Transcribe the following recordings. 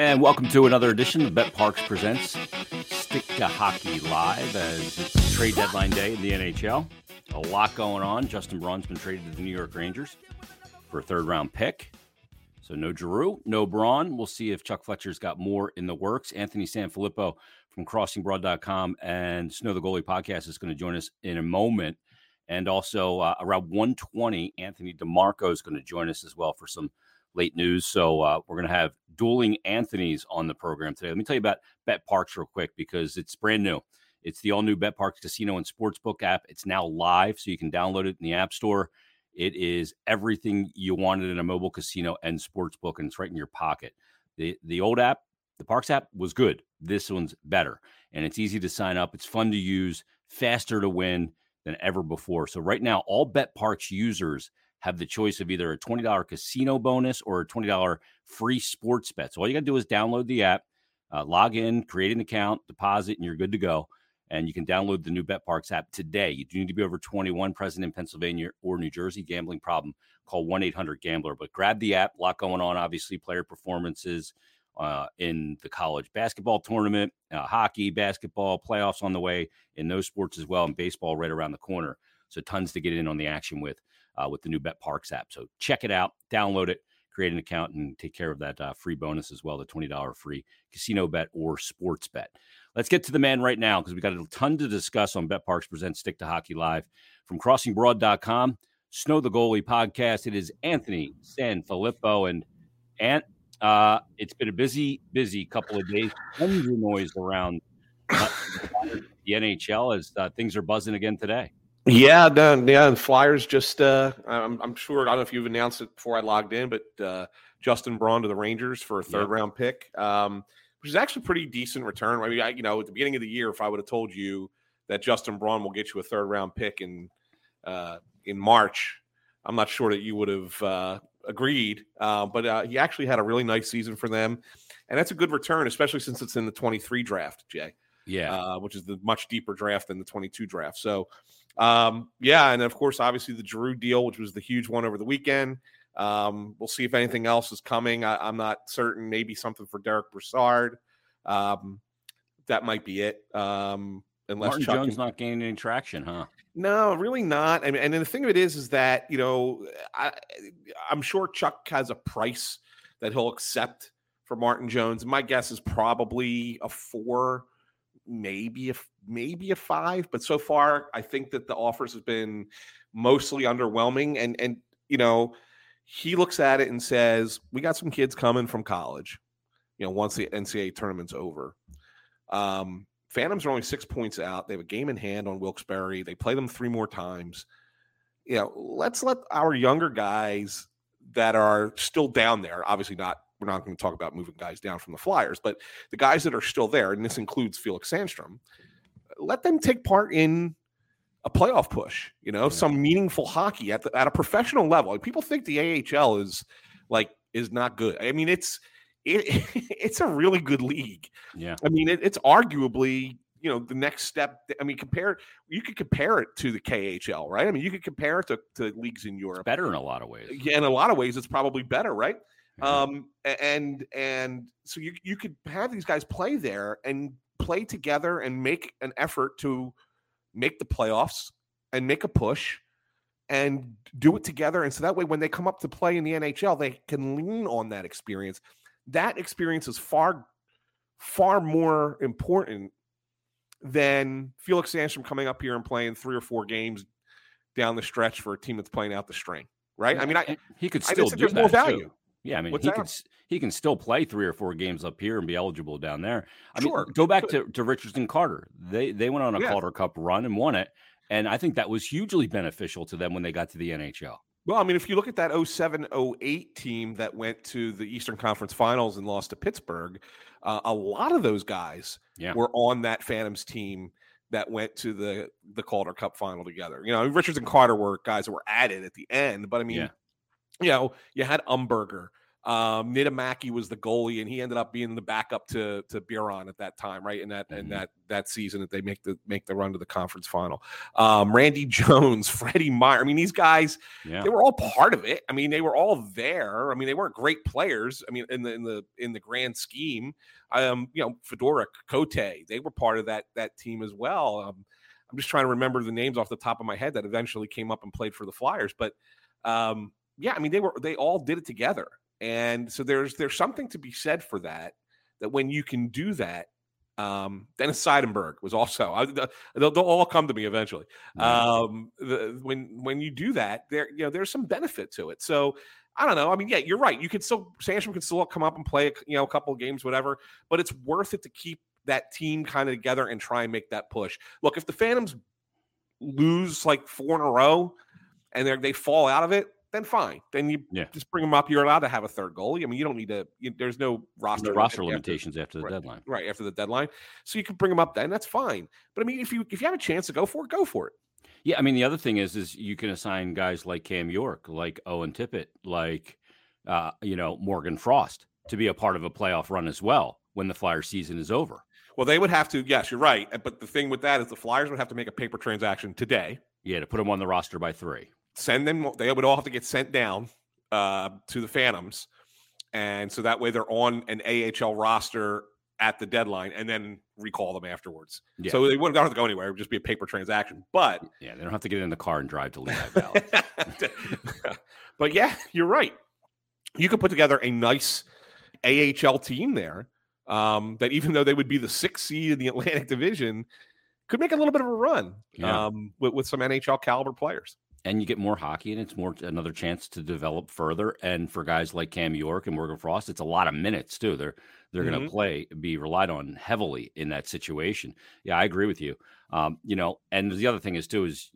And welcome to another edition of BetParx Presents Stick to Hockey Live as it's trade deadline day in the NHL. A lot going on. Justin Braun's been traded to the New York Rangers for a third round pick. So no Giroux, no Braun. We'll see if Chuck Fletcher's got more in the works. Anthony Sanfilippo from crossingbroad.com and Snow the Goalie podcast is going to join us in a moment. And also uh, around 120, Anthony DeMarco is going to join us as well for some late news. So uh, we're going to have dueling Anthony's on the program today. Let me tell you about BetParx real quick because it's brand new. It's the all new BetParx Casino and Sportsbook app. It's now live, so you can download it in the App Store. It is everything you wanted in a mobile casino and sportsbook, and it's right in your pocket. The the old app, the Parx app, was good. This one's better, and it's easy to sign up. It's fun to use, faster to win than ever before. So right now, all BetParx users have the choice of either a $20 casino bonus or a $20 free sports bet. So all you got to do is download the app, uh, log in, create an account, deposit, and you're good to go. And you can download the new BetParx app today. You do need to be over 21, present in Pennsylvania or New Jersey. Gambling problem, call 1 800 Gambler. But grab the app, a lot going on, obviously, player performances uh, in the college basketball tournament, uh, hockey, basketball, playoffs on the way, in those sports as well, and baseball right around the corner. So tons to get in on the action with uh, with the new BetParx app. So check it out, download it, create an account, and take care of that uh, free bonus as well the $20 free casino bet or sports bet. Let's get to the man right now because we've got a ton to discuss on BetParx Presents Stick to Hockey Live from crossingbroad.com. Snow the Goalie podcast. It is Anthony Sanfilippo and Ant. Uh, it's been a busy, busy couple of days. Tons of noise around the NHL as uh, things are buzzing again today. Yeah, no, yeah, and Flyers just uh I'm, I'm sure I don't know if you've announced it before I logged in, but uh Justin Braun to the Rangers for a third yeah. round pick. Um which is actually pretty decent return. I mean, I, you know, at the beginning of the year, if I would have told you that Justin Braun will get you a third round pick in uh in March, I'm not sure that you would have uh agreed. Uh, but uh, he actually had a really nice season for them. And that's a good return, especially since it's in the 23 draft, Jay. Yeah. Uh, which is the much deeper draft than the 22 draft. So um, yeah, and of course, obviously the Giroux deal, which was the huge one over the weekend. Um, we'll see if anything else is coming. I, am not certain. Maybe something for Derek Brassard. Um, that might be it. Um, unless Martin Chuck Jones not gaining any traction, huh? No, really not. I mean, and the thing of it is, is that you know, I, I'm sure Chuck has a price that he'll accept for Martin Jones. My guess is probably a four maybe a maybe a five, but so far I think that the offers have been mostly underwhelming. And and you know, he looks at it and says, "We got some kids coming from college. You know, once the NCAA tournament's over." Um, Phantoms are only six points out. They have a game in hand on Wilkes-Barre. They play them three more times. You know, let's let our younger guys that are still down there, obviously not we're not going to talk about moving guys down from the Flyers, but the guys that are still there, and this includes Felix Sandstrom, let them take part in a playoff push, you know, yeah. some meaningful hockey at the, at a professional level. People think the AHL is like is not good. I mean, it's it, it's a really good league. Yeah. I mean, it, it's arguably you know the next step. I mean, compare you could compare it to the KHL, right? I mean, you could compare it to, to leagues in Europe. It's better in a lot of ways. Yeah, in a lot of ways, it's probably better, right? Um, and and so you you could have these guys play there and play together and make an effort to make the playoffs and make a push and do it together. And so that way, when they come up to play in the NHL, they can lean on that experience. That experience is far, far more important than Felix Sandstrom coming up here and playing three or four games down the stretch for a team that's playing out the string. Right? I mean, I, he could still do that more value. Too. Yeah, I mean, What's he that? can he can still play three or four games up here and be eligible down there. I sure. mean, go back to, to Richardson Carter. They they went on a yeah. Calder Cup run and won it, and I think that was hugely beneficial to them when they got to the NHL. Well, I mean, if you look at that 07 08 team that went to the Eastern Conference Finals and lost to Pittsburgh, uh, a lot of those guys yeah. were on that Phantoms team that went to the the Calder Cup final together. You know, Richards and Carter were guys that were added at the end, but I mean, yeah you know, you had Umberger, Um, Niittymaki was the goalie, and he ended up being the backup to to Biron at that time, right? In that Mhm. in that that season that they make the make the run to the conference final. Um, Randy Jones, Freddie Meyer. I mean, these guys Yeah. they were all part of it. I mean, they were all there. I mean, they weren't great players. I mean, in the in the in the grand scheme, um, you know, Fedora, Cote, they were part of that that team as well. Um, I'm just trying to remember the names off the top of my head that eventually came up and played for the Flyers, but um, yeah, I mean, they were they all did it together, and so there's there's something to be said for that. That when you can do that, um, Dennis Seidenberg was also. I, they'll, they'll all come to me eventually um the, when when you do that there you know there's some benefit to it so i don't know i mean yeah you're right you could still sandstrom could still come up and play you know a couple of games whatever but it's worth it to keep that team kind of together and try and make that push look if the phantoms lose like four in a row and they they fall out of it then fine then you Yeah. just bring them up you're allowed to have a third goalie i mean you don't need to you, there's no roster limit roster after- limitations after the right. deadline. right after the deadline so you can bring them up then that's fine but i mean if you if you have a chance to go for it go for it Yeah, I mean the other thing is is you can assign guys like Cam York, like Owen Tippett, like uh, you know Morgan Frost to be a part of a playoff run as well when the Flyer season is over. Well, they would have to. Yes, you're right. But the thing with that is the Flyers would have to make a paper transaction today. Yeah, to put them on the roster by three. Send them. They would all have to get sent down uh, to the Phantoms, and so that way they're on an AHL roster at the deadline, and then recall them afterwards. Yeah. So they wouldn't have to go anywhere. It would just be a paper transaction. But Yeah, they don't have to get in the car and drive to Lehigh Valley. but yeah, you're right. You could put together a nice AHL team there. Um, that even though they would be the sixth seed in the Atlantic Division, could make a little bit of a run Yeah. um, with, with some NHL caliber players. And you get more hockey, and it's more another chance to develop further. And for guys like Cam York and Morgan Frost, it's a lot of minutes too. They're they're going Mhm. to play, be relied on heavily in that situation. Yeah, I agree with you. Um, you know, and the other thing is too is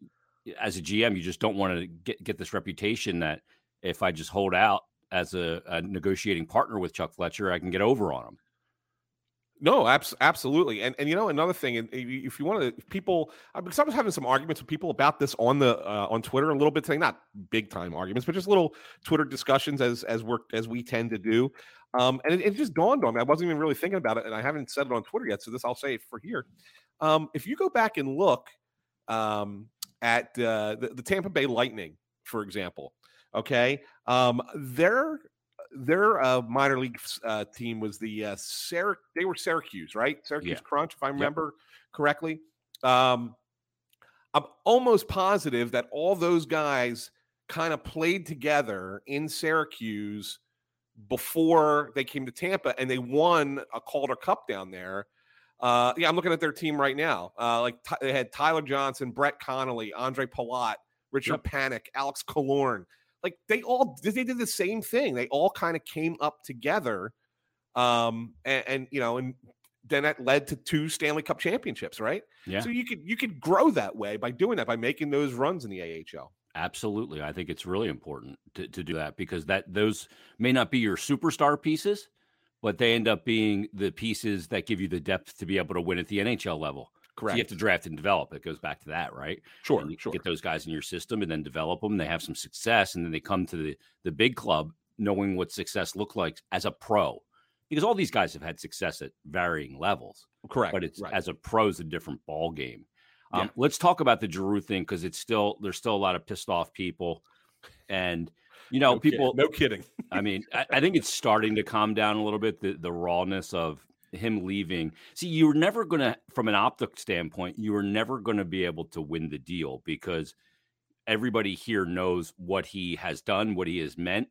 as a GM, you just don't want to get get this reputation that if I just hold out as a, a negotiating partner with Chuck Fletcher, I can get over on him. No, abs- absolutely. And and you know another thing, if you- want to, people, I because I was having some arguments with people about this on the uh, on Twitter a little bit today, not big time arguments, but just little Twitter discussions as as we as we tend to do. Um, and it, it just dawned on me. I wasn't even really thinking about it, and I haven't said it on Twitter yet. So this I'll say for here. Um, if you go back and look um, at uh, the, the Tampa Bay Lightning, for example, okay, um, their their uh, minor league uh, team was the uh, Syrac- they were Syracuse, right? Syracuse Yeah. Crunch, if I remember correctly. Um, I'm almost positive that all those guys kind of played together in Syracuse before they came to Tampa, and they won a Calder Cup down there. Uh, yeah, I'm looking at their team right now. Uh, like Ty- they had Tyler Johnson, Brett Connolly, Ondrej Palat, Richard Panik, Alex Killorn. Like they all they did the same thing. They all kind of came up together, um, and, and you know, and then that led to two Stanley Cup championships, right? Yeah. So you could you could grow that way by doing that by making those runs in the AHL. Absolutely. I think it's really important to, to do that because that those may not be your superstar pieces, but they end up being the pieces that give you the depth to be able to win at the NHL level. So Correct. you have to draft and develop. It goes back to that, right? sure, And you sure. get those guys in your system and then develop them. They have some success, and then they come to the the big club knowing what success looked like as a pro. Because all these guys have had success at varying levels Correct. but it's right. as a pro is a different ball game. Um, Yeah. Let's talk about the Giroux thing because it's still there's still a lot of pissed off people, and you know no people. no kidding. I mean, I, I think it's starting to calm down a little bit. The the rawness of him leaving. See, you were never gonna, from an optic standpoint, you were never gonna be able to win the deal because everybody here knows what he has done, what he has meant,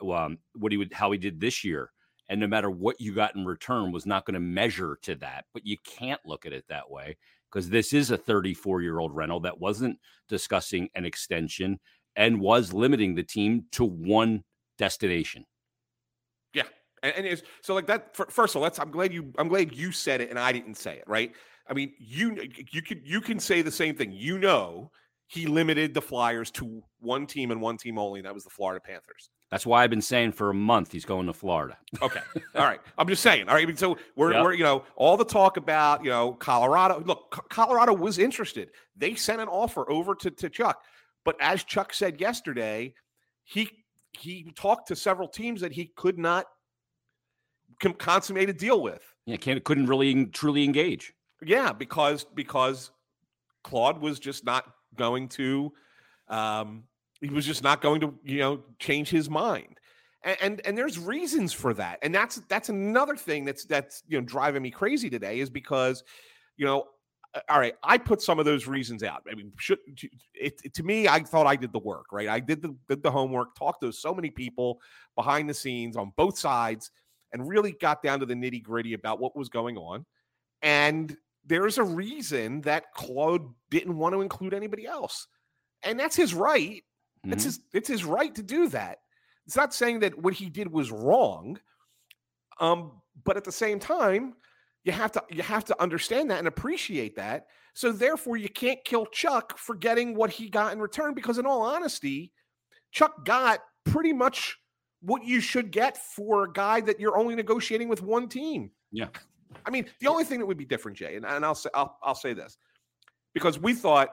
um, what he would, how he did this year, and no matter what you got in return was not going to measure to that. But you can't look at it that way because this is a 34 year old rental that wasn't discussing an extension and was limiting the team to one destination. And, and it's so like that. fir- First of all, let's. I'm glad you. I'm glad you said it, and I didn't say it. Right. I mean, you you could you can say the same thing. You know, he limited the Flyers to one team and one team only, and that was the Florida Panthers. That's why I've been saying for a month he's going to Florida. Okay. All right. I'm just saying. All right. I mean, so we're, Yep. we're, you know, all the talk about, you know, Colorado. Look, Co- Colorado was interested. They sent an offer over to, to Chuck. But as Chuck said yesterday, he he talked to several teams that he could not consummate a deal with. Yeah, can't couldn't really truly engage. Yeah, because because Claude was just not going to um he was just not going to, you know, change his mind. And, and and, there's reasons for that. And that's that's another thing that's that's you know driving me crazy today is because, you know, all right, I put some of those reasons out. I mean, should it, it, to me, I thought I did the work, right? I did the did the homework, talked to so many people behind the scenes on both sides, and really got down to the nitty gritty about what was going on. And there's a reason that Claude didn't want to include anybody else, and that's his right. Mm-hmm. It's his it's his right to do that. It's not saying that what he did was wrong, um, but at the same time, you have to you have to understand that and appreciate that. So therefore, you can't kill Chuck for getting what he got in return because, in all honesty, Chuck got pretty much what you should get for a guy that you're only negotiating with one team. Yeah. I mean, the only thing that would be different, Jay, and, and I'll say I'll, I'll say this because we thought,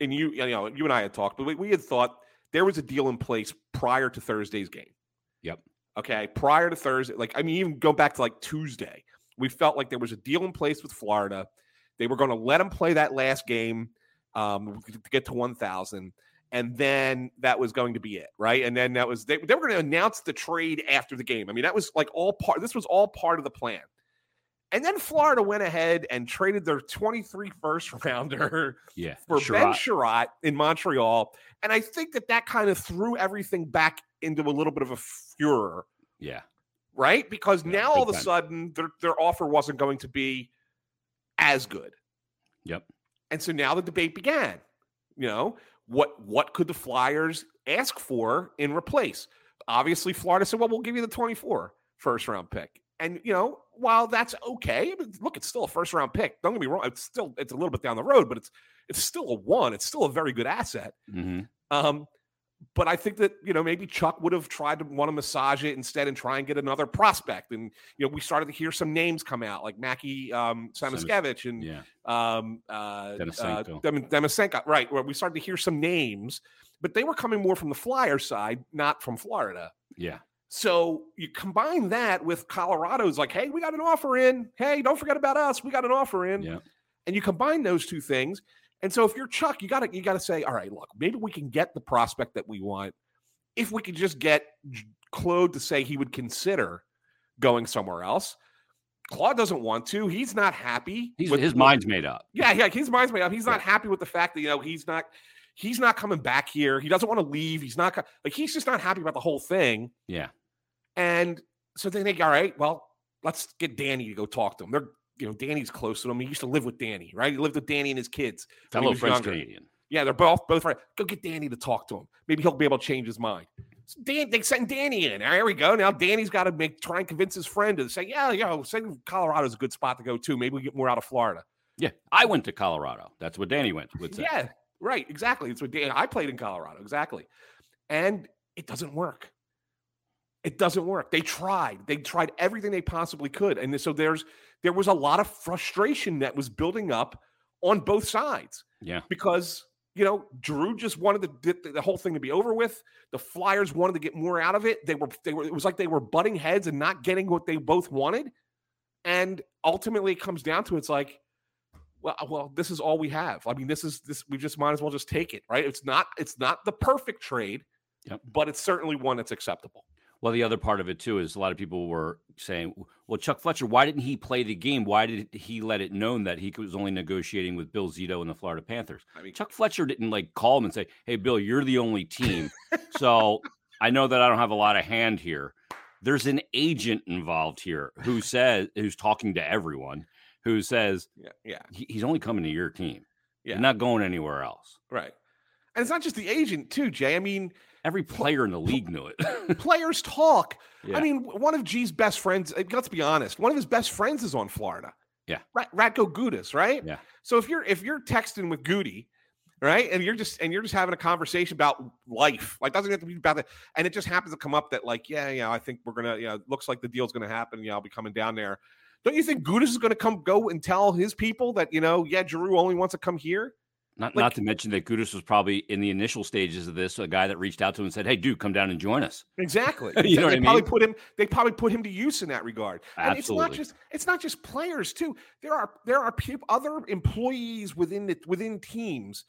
and you you know you and I had talked, but we, we had thought there was a deal in place prior to Thursday's game. Yep. Okay. Prior to Thursday, like I mean, even go back to like Tuesday, we felt like there was a deal in place with Florida. They were going to let him play that last game um, to get to 1,000 and then that was going to be it, right? And then that was they, they were going to announce the trade after the game. I mean, that was like all part. This was all part of the plan. And then Florida went ahead and traded their 23 first rounder yeah, for Chiarot. Ben Chiarot in Montreal. And I think that that kind of threw everything back into a little bit of a furor. Yeah. Right? Because yeah, now all of a sudden their, their offer wasn't going to be as good. Yep. And so now the debate began. You know, what what could the Flyers ask for in replace? Obviously, Florida said, "Well, we'll give you the 24 first round pick." And you know, while that's okay, look, it's still a first round pick. Don't get me wrong; it's still it's a little bit down the road, but it's it's still a one. It's still a very good asset. Mm-hmm. Um, but I think that you know maybe Chuck would have tried to want to massage it instead and try and get another prospect. And you know we started to hear some names come out like Mackie um, Samoskevich and yeah. um, uh. Uh, Denisenko, right? Where we started to hear some names, but they were coming more from the Flyer side, not from Florida. Yeah. So you combine that with Colorado's like, hey, we got an offer in. Hey, don't forget about us. We got an offer in. Yeah. And you combine those two things, and so if you're Chuck, you gotta you gotta say, all right, look, maybe we can get the prospect that we want if we could just get Claude to say he would consider going somewhere else. Claude doesn't want to. He's not happy. He's, with, his mind's made up. Yeah, yeah, his mind's made up. He's not yeah. happy with the fact that you know he's not he's not coming back here. He doesn't want to leave. He's not like he's just not happy about the whole thing. Yeah. And so they think, all right, well, let's get Danny to go talk to him. They're you know, Danny's close to him. He used to live with Danny, right? He lived with Danny and his kids. Fellow French younger. Canadian. Yeah, they're both both right. Go get Danny to talk to him. Maybe he'll be able to change his mind. So Dan, they send Danny in. There we go. Now Danny's got to make try and convince his friend to say, yeah, you know, say Colorado's a good spot to go to. Maybe we get more out of Florida. Yeah, I went to Colorado. That's what Danny went. Would say. Yeah, right. Exactly. It's what Danny. I played in Colorado. Exactly, and it doesn't work. It doesn't work. They tried. They tried everything they possibly could, and so there's there was a lot of frustration that was building up on both sides. Yeah. Because, you know, Drew just wanted the, the, the, whole thing to be over with. The Flyers wanted to get more out of it. They were, they were, it was like they were butting heads and not getting what they both wanted. And ultimately it comes down to it's like, well, uh, well, this is all we have. I mean, this is this, we just might as well just take it, right? It's not, it's not the perfect trade, yep. but it's certainly one that's acceptable. Well, the other part of it too is a lot of people were saying, "Well, Chuck Fletcher, why didn't he play the game? Why did he let it known that he was only negotiating with Bill Zito and the Florida Panthers?" I mean, Chuck Fletcher didn't like call him and say, "Hey, Bill, you're the only team." so I know that I don't have a lot of hand here. There's an agent involved here who says, who's talking to everyone, who says, "Yeah, yeah, he, he's only coming to your team. Yeah, he's not going anywhere else." Right. And it's not just the agent, too, Jay. I mean, Every player in the league knew it. players talk. Yeah. I mean, one of G's best friends, let's be honest, one of his best friends is on Florida. Yeah. Radko Gudas, right? Yeah. So if you're if you're texting with Goody, right, and you're just and you're just having a conversation about life, like doesn't have to be about that, and it just happens to come up that like, yeah, yeah, I think we're gonna, you know, looks like the deal's gonna happen. Yeah, I'll be coming down there. Don't you think Gudas is gonna come go and tell his people that you know, yeah, Giroux only wants to come here? Not Like- not to mention that Gudas was probably in the initial stages of this, a guy that reached out to him and said, "Hey, dude, come down and join us." Exactly. You know they what I probably put him. They probably put him to use in that regard. And it's not just. It's not just players too. There are there are peop other employees within the within teams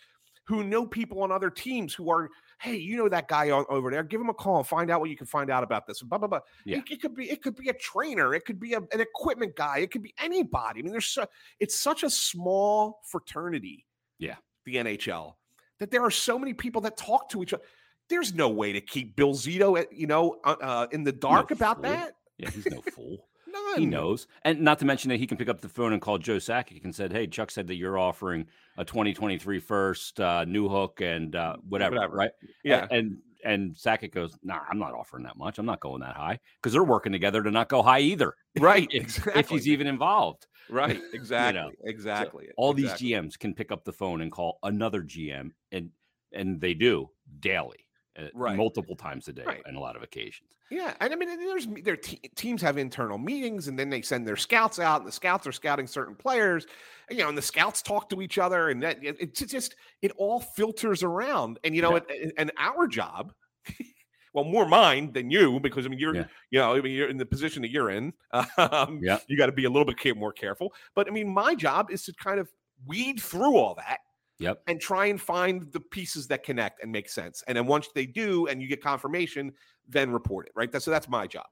who know people on other teams who are. Hey, you know that guy on, over there? Give him a call and find out what you can find out about this. Blah blah blah. Yeah. It, it could be. It could be a trainer. It could be a, an equipment guy. It could be anybody. I mean, there's so, it's such a small fraternity. Yeah. The NHL that there are so many people that talk to each other. There's no way to keep Bill Zito, at, you know, uh, uh, in the dark about fool. that. Yeah, he's no fool. None. He knows, and not to mention that he can pick up the phone and call Joe Sakic and said, "Hey, Chuck said that you're offering a 2023 first, uh, Newhook, and uh, whatever, Whatever. right?" Yeah. and and Sakic goes, "Nah, I'm not offering that much. I'm not going that high because they're working together to not go high either. Right. if, exactly. if he's even involved." Right. Exactly. know, exactly. All exactly. these GMs can pick up the phone and call another GM, and and they do daily, uh, Right. multiple times a day, Right. on a lot of occasions. Yeah, and I mean, there's their te- teams have internal meetings, and then they send their scouts out, and the scouts are scouting certain players, and, you know, and the scouts talk to each other, and that it, it's just it all filters around, and you know, Yeah. and, and our job, well, more mine than you, because I mean, you're Yeah. you know, I mean, you're in the position that you're in, um, Yeah. you got to be a little bit more careful, but I mean, my job is to kind of weed through all that Yep. and try and find the pieces that connect and make sense. And then once they do, and you get confirmation, then report it. Right. That's so that's my job.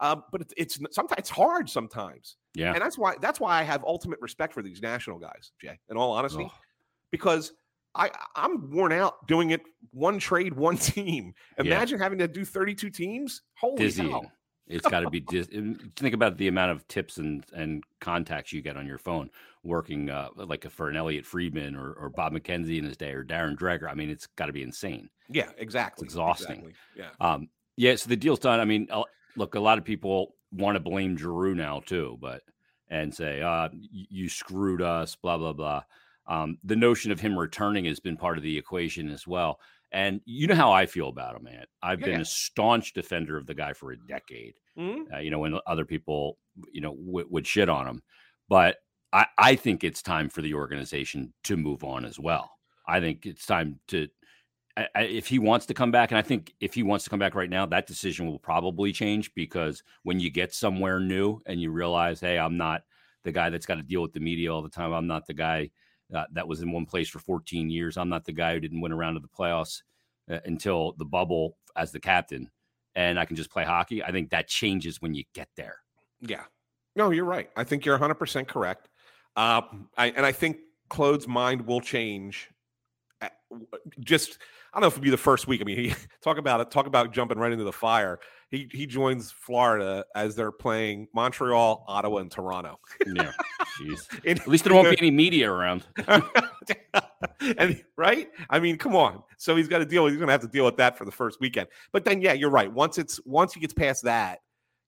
Um, but it's, it's sometimes it's hard sometimes, Yeah. and that's why that's why I have ultimate respect for these national guys, Jay. In all honesty, Ugh. because I I'm worn out doing it one trade, one team. Yeah. Imagine having to do 32 teams. Holy dizzying. hell! It's got to be dis- think about the amount of tips and and contacts you get on your phone working uh, like for an Elliotte Friedman or, or Bob McKenzie in his day or Darren Dreger. I mean, it's got to be insane. Yeah, exactly. exhausting. Exactly. Yeah. Um, yeah, so the deal's done. I mean, look, a lot of people want to blame Giroux now too, but and say, uh, you screwed us, blah blah blah. Um, the notion of him returning has been part of the equation as well. And you know how I feel about him, man. I've been Yeah. a staunch defender of the guy for a decade. Mhm. Uh, you know, when other people, you know, w- would shit on him, but I, I think it's time for the organization to move on as well. I think it's time to I, I, if he wants to come back, and I think if he wants to come back right now, that decision will probably change because when you get somewhere new and you realize, hey, I'm not the guy that's got to deal with the media all the time. I'm not the guy uh, that was in one place for 14 years. I'm not the guy who didn't win a round of the playoffs uh, until the bubble as the captain, and I can just play hockey. I think that changes when you get there. Yeah. No, you're right. I think you're 100% correct. Uh, I, and I think Claude's mind will change. Just, I don't know if it'll be the first week. I mean, he talk about it, talk about jumping right into the fire. He he joins Florida as they're playing Montreal, Ottawa, and Toronto. Yeah, jeez. At least there won't be any media around. and right, I mean, come on. So he's got to deal. He's going to have to deal with that for the first weekend. But then, yeah, you're right. Once it's once he gets past that,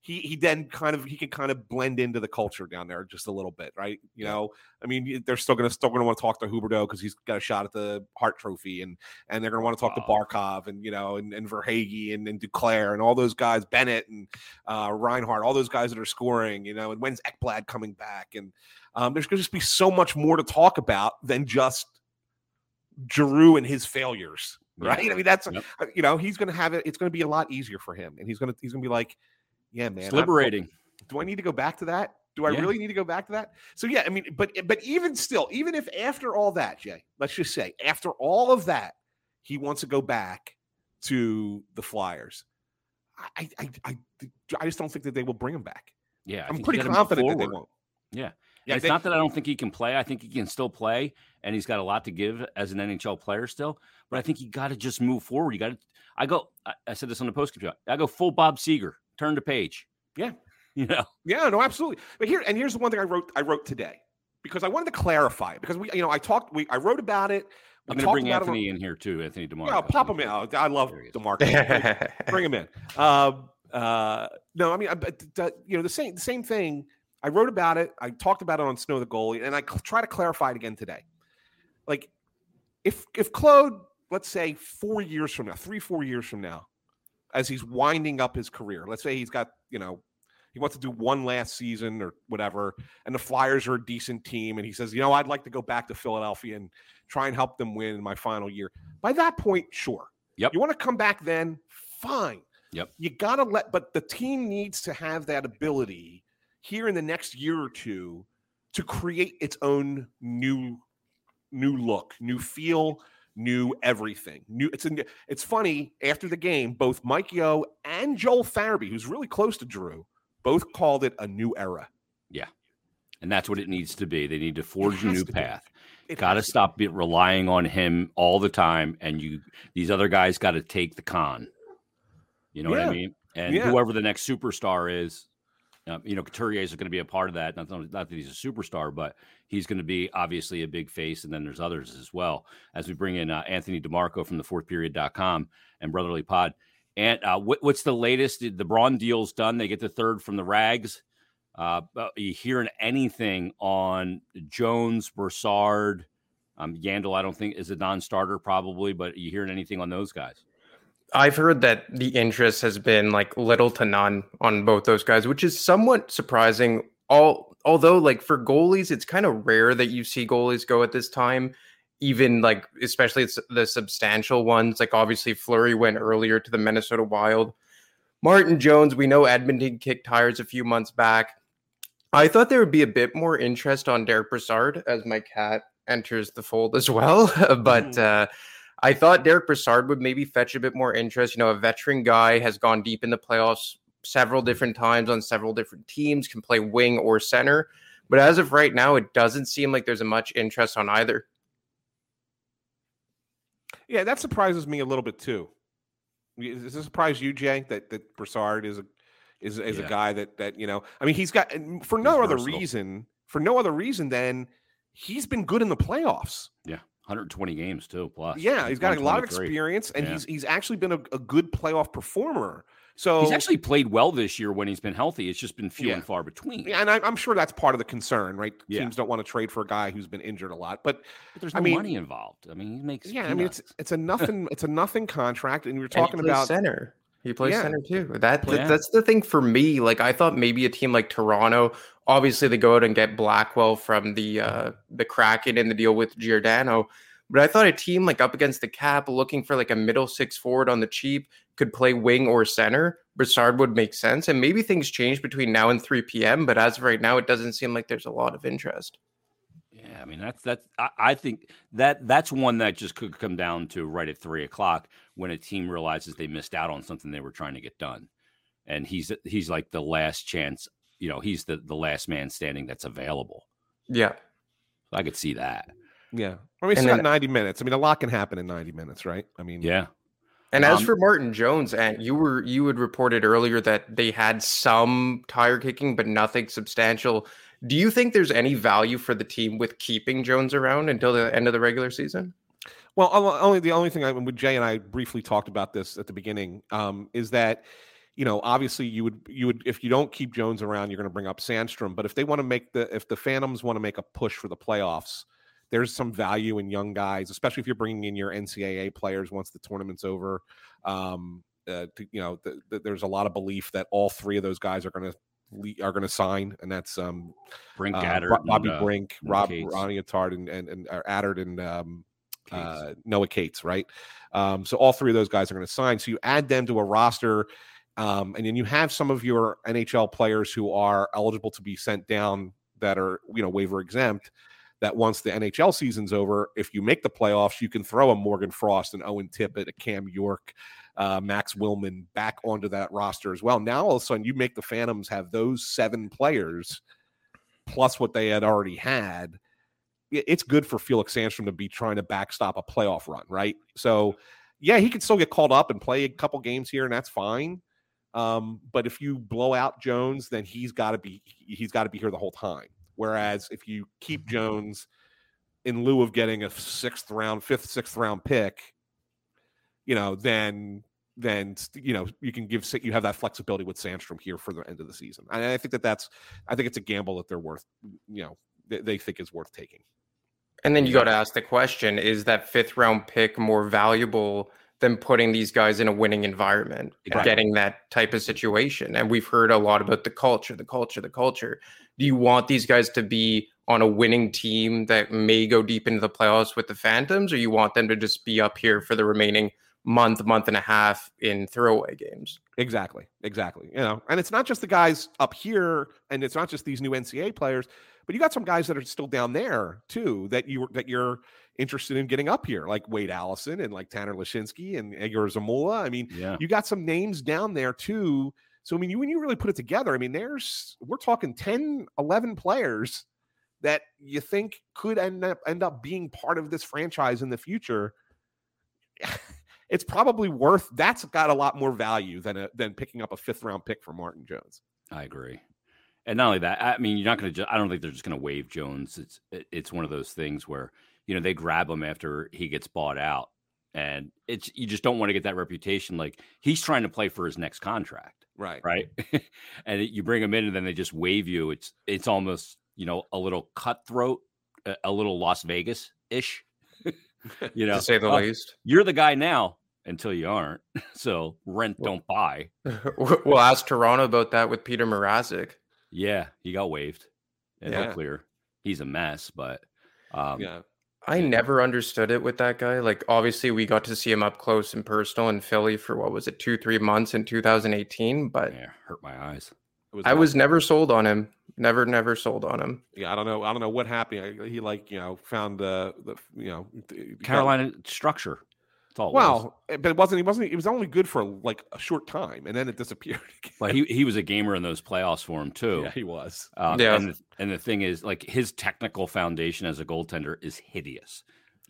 he he then kind of he can kind of blend into the culture down there just a little bit, right? You know, I mean, they're still going to still to want to talk to Huberdeau because he's got a shot at the Hart Trophy, and and they're going to want to talk to Barkov and you know and, and Verhaeghe and, and Duclair and all those guys, Bennett and uh, Reinhart, all those guys that are scoring, you know, and when's Ekblad coming back? And um, there's going to just be so much more to talk about than just Giroux and his failures, Yeah. right? I mean, that's Yep. uh, you know he's going to have it. It's going to be a lot easier for him, and he's to he's going to be like, yeah, man, It's I'm- liberating. do I need to go back to that? Do I Yeah. really need to go back to that? So yeah, I mean, but eh, but even still, even if after all that, Jay, let's just say after all of that, he wants to go back to the Flyers. I I I, I just don't think that they will bring him back. Yeah, I I'm pretty confident that they won't. Yeah. Yeah, it's they- not that I don't think he can play. I think he can still play, and he's got a lot to give as an NHL player still. But I think you got to just move forward. You got to. I go. I, I said this on the post. I go full Bob Seger. Turn the page. Yeah. You know. Yeah, no, absolutely. But here and here's the one thing I wrote. I wrote today because I wanted to clarify it because we, you know, I talked. We I wrote about it. We I'm going to bring about it on- Anthony in here too. Anthony Demar. Yeah, I'll pop him in. Oh, I love he Bring him in. Um, uh, no, I mean, I, you know, the same the same thing. I wrote about it. I talked about it on Snow the goalie, and I cl- try to clarify it again today. Like, if if Claude, let's say four years from now, three four years from now, as he's winding up his career, let's say he's got you know, He wants to do one last season or whatever. And the Flyers are a decent team. And he says, you know, I'd like to go back to Philadelphia and try and help them win in my final year. By that point, sure. Yep. You want to come back then? Fine. Yep. You got to let, but the team needs to have that ability here in the next year or two to create its own new new look, new feel, new everything. New it's a, it's funny after the game, both Mike Yeo and Joel Farabee, who's really close to Drew, both called it a new era. Yeah. And that's what it needs to be. They need to forge a new path. Got to stop be, relying on him all the time, and you these other guys got to take the con. You know what I mean? And Yeah. whoever the next superstar is, um, you know, Couturier is going to be a part of that. Not, not that he's a superstar, but he's going to be obviously a big face. And then there's others as well. As we bring in uh, Anthony DeMarco from the fourth fourthperiod.com and Brotherly Pod. And uh, what, what's the latest? The Braun deal's done. They get the third from the Rags. Uh, are you hearing anything on Jones, Brassard, um, Yandle? I don't think is a non-starter probably, but are you hearing anything on those guys? I've heard that the interest has been like little to none on both those guys, which is somewhat surprising. All although like for goalies, it's kind of rare that you see goalies go at this time. Even like especially it's the substantial ones, like obviously Fleury went earlier to the Minnesota Wild. Martin Jones, we know Edmonton kicked tires a few months back. I thought there would be a bit more interest on Derek Brassard as my cat enters the fold as well, but Mhm. uh, I thought Derek Brassard would maybe fetch a bit more interest. You know, a veteran guy has gone deep in the playoffs several different times on several different teams, can play wing or center. But as of right now, it doesn't seem like there's a much interest on either. Yeah, that surprises me a little bit too. Does this surprise you, Jay, that that Brassard is a is is Yeah. a guy that that you know? I mean, he's got for no other versatile. reason. For no other reason than he's been good in the playoffs. Yeah, 120 games too. Plus, Yeah, he's got a lot of experience, and Yeah. he's he's actually been a, a good playoff performer. So He's actually played well this year when he's been healthy. It's just been few Yeah. and far between. Yeah, and I, I'm sure that's part of the concern, right? Yeah. Teams don't want to trade for a guy who's been injured a lot, but But there's I no mean- money involved. I mean, he makes yeah, I mean it's it's a nothing it's a nothing contract, and you're talking plays about center. He plays Yeah. center too. That, Yeah. that that's the thing for me. Like I thought maybe a team like Toronto. Obviously, they go out and get Blackwell from the uh, the Kraken in the deal with Giordano. But I thought a team like up against the cap, looking for like a middle six forward on the cheap, could play wing or center. Brassard would make sense, and maybe things change between now and three p.m. But as of right now, it doesn't seem like there's a lot of interest. Yeah, I mean that's that's I, I think that that's one that just could come down to right at three o'clock when a team realizes they missed out on something they were trying to get done, and he's he's like the last chance. You know, he's the the last man standing that's available. Yeah, So I could see that. yeah. I mean, it's And got then- 90 minutes. I mean, a lot can happen in 90 minutes, right? I mean, Yeah, And as Um, for Martin Jones, and you were you had reported earlier that they had some tire kicking, but nothing substantial. Do you think there's any value for the team with keeping Jones around until the end of the regular season? Well, only the only thing I with Jay and I briefly talked about this at the beginning um, is that you know obviously you would you would if you don't keep Jones around, you're going to bring up Sandstrom. But if they want to make the if the Phantoms want to make a push for the playoffs, there's some value in young guys, especially if you're bringing in your NCAA players once the tournament's over. Um, uh, to, you know, th- th- there's a lot of belief that all three of those guys are going to are going to sign, and that's um, Brink uh, Adder, Ro- Bobby Brink, and Rob Cates. Ronnie Attard, and and, and or Addard and um, uh, Noah Cates, right? Um, so all three of those guys are going to sign. So you add them to a roster, um, and then you have some of your NHL players who are eligible to be sent down that are you know waiver exempt. That once the NHL season's over, if you make the playoffs, you can throw a Morgan Frost, and Owen Tippett, a Cam York, uh, Max Willman back onto that roster as well. Now all of a sudden, you make the Phantoms have those seven players plus what they had already had. It's good for Felix Sandstrom to be trying to backstop a playoff run, right? So, yeah, he could still get called up and play a couple games here, and that's fine. Um, but if you blow out Jones, then he's got to be he's got to be here the whole time. Whereas if you keep Jones in lieu of getting a sixth round, fifth, sixth round pick, you know, then then you know you can give you have that flexibility with Sandstrom here for the end of the season. And I think that that's I think it's a gamble that they're worth, you know, they, they think is worth taking. And then you got to ask the question: Is that fifth round pick more valuable than putting these guys in a winning environment Exactly. getting that type of situation. And we've heard a lot about the culture, the culture, the culture. Do you want these guys to be on a winning team that may go deep into the playoffs with the Phantoms, or you want them to just be up here for the remaining month, month and a half in throwaway games? Exactly. Exactly. You know, and it's not just the guys up here, and it's not just these new NCAA players, but you got some guys that are still down there too that you that you're interested in getting up here, like Wade Allison and like Tanner Laczynski and Egor Zamula. I mean, Yeah. you got some names down there too. So I mean, you, when you really put it together, I mean, there's we're talking 10, 11 players that you think could end up end up being part of this franchise in the future. It's probably worth that's got a lot more value than a, than picking up a fifth round pick for Martin Jones. I agree. And not only that, I mean, you're not going to. Just, I don't think they're just going to waive Jones. It's it's one of those things where you know they grab him after he gets bought out, and it's you just don't want to get that reputation. Like he's trying to play for his next contract, Right. right? and it- you bring him in, and then they just waive you. It's it's almost you know a little cutthroat, a, a little Las Vegas ish. you know, to say the "Oh, least. you're the guy now until you aren't. So rent, Well- don't buy. we'll ask Toronto about that with Petr Mrazek. Yeah, he got waived. And Yeah. clear. He's a mess, but um, Yeah. I never understood it with that guy. Like, obviously, we got to see him up close and personal in Philly for what was it, two, three months in 2018. But yeah, hurt my eyes. It I not- was never sold on him. Never, never sold on him. yeah, I don't know. I don't know what happened. He like, you know, found the the you know th- got- Carolina structure. That's all. was. Well, eh, but it wasn't. He wasn't. It was only good for like a short time, and then it disappeared. again. but he he was a gamer in those playoffs for him too. yeah, he was. Um, Yeah. And the, and the thing is, like his technical foundation as a goaltender is hideous,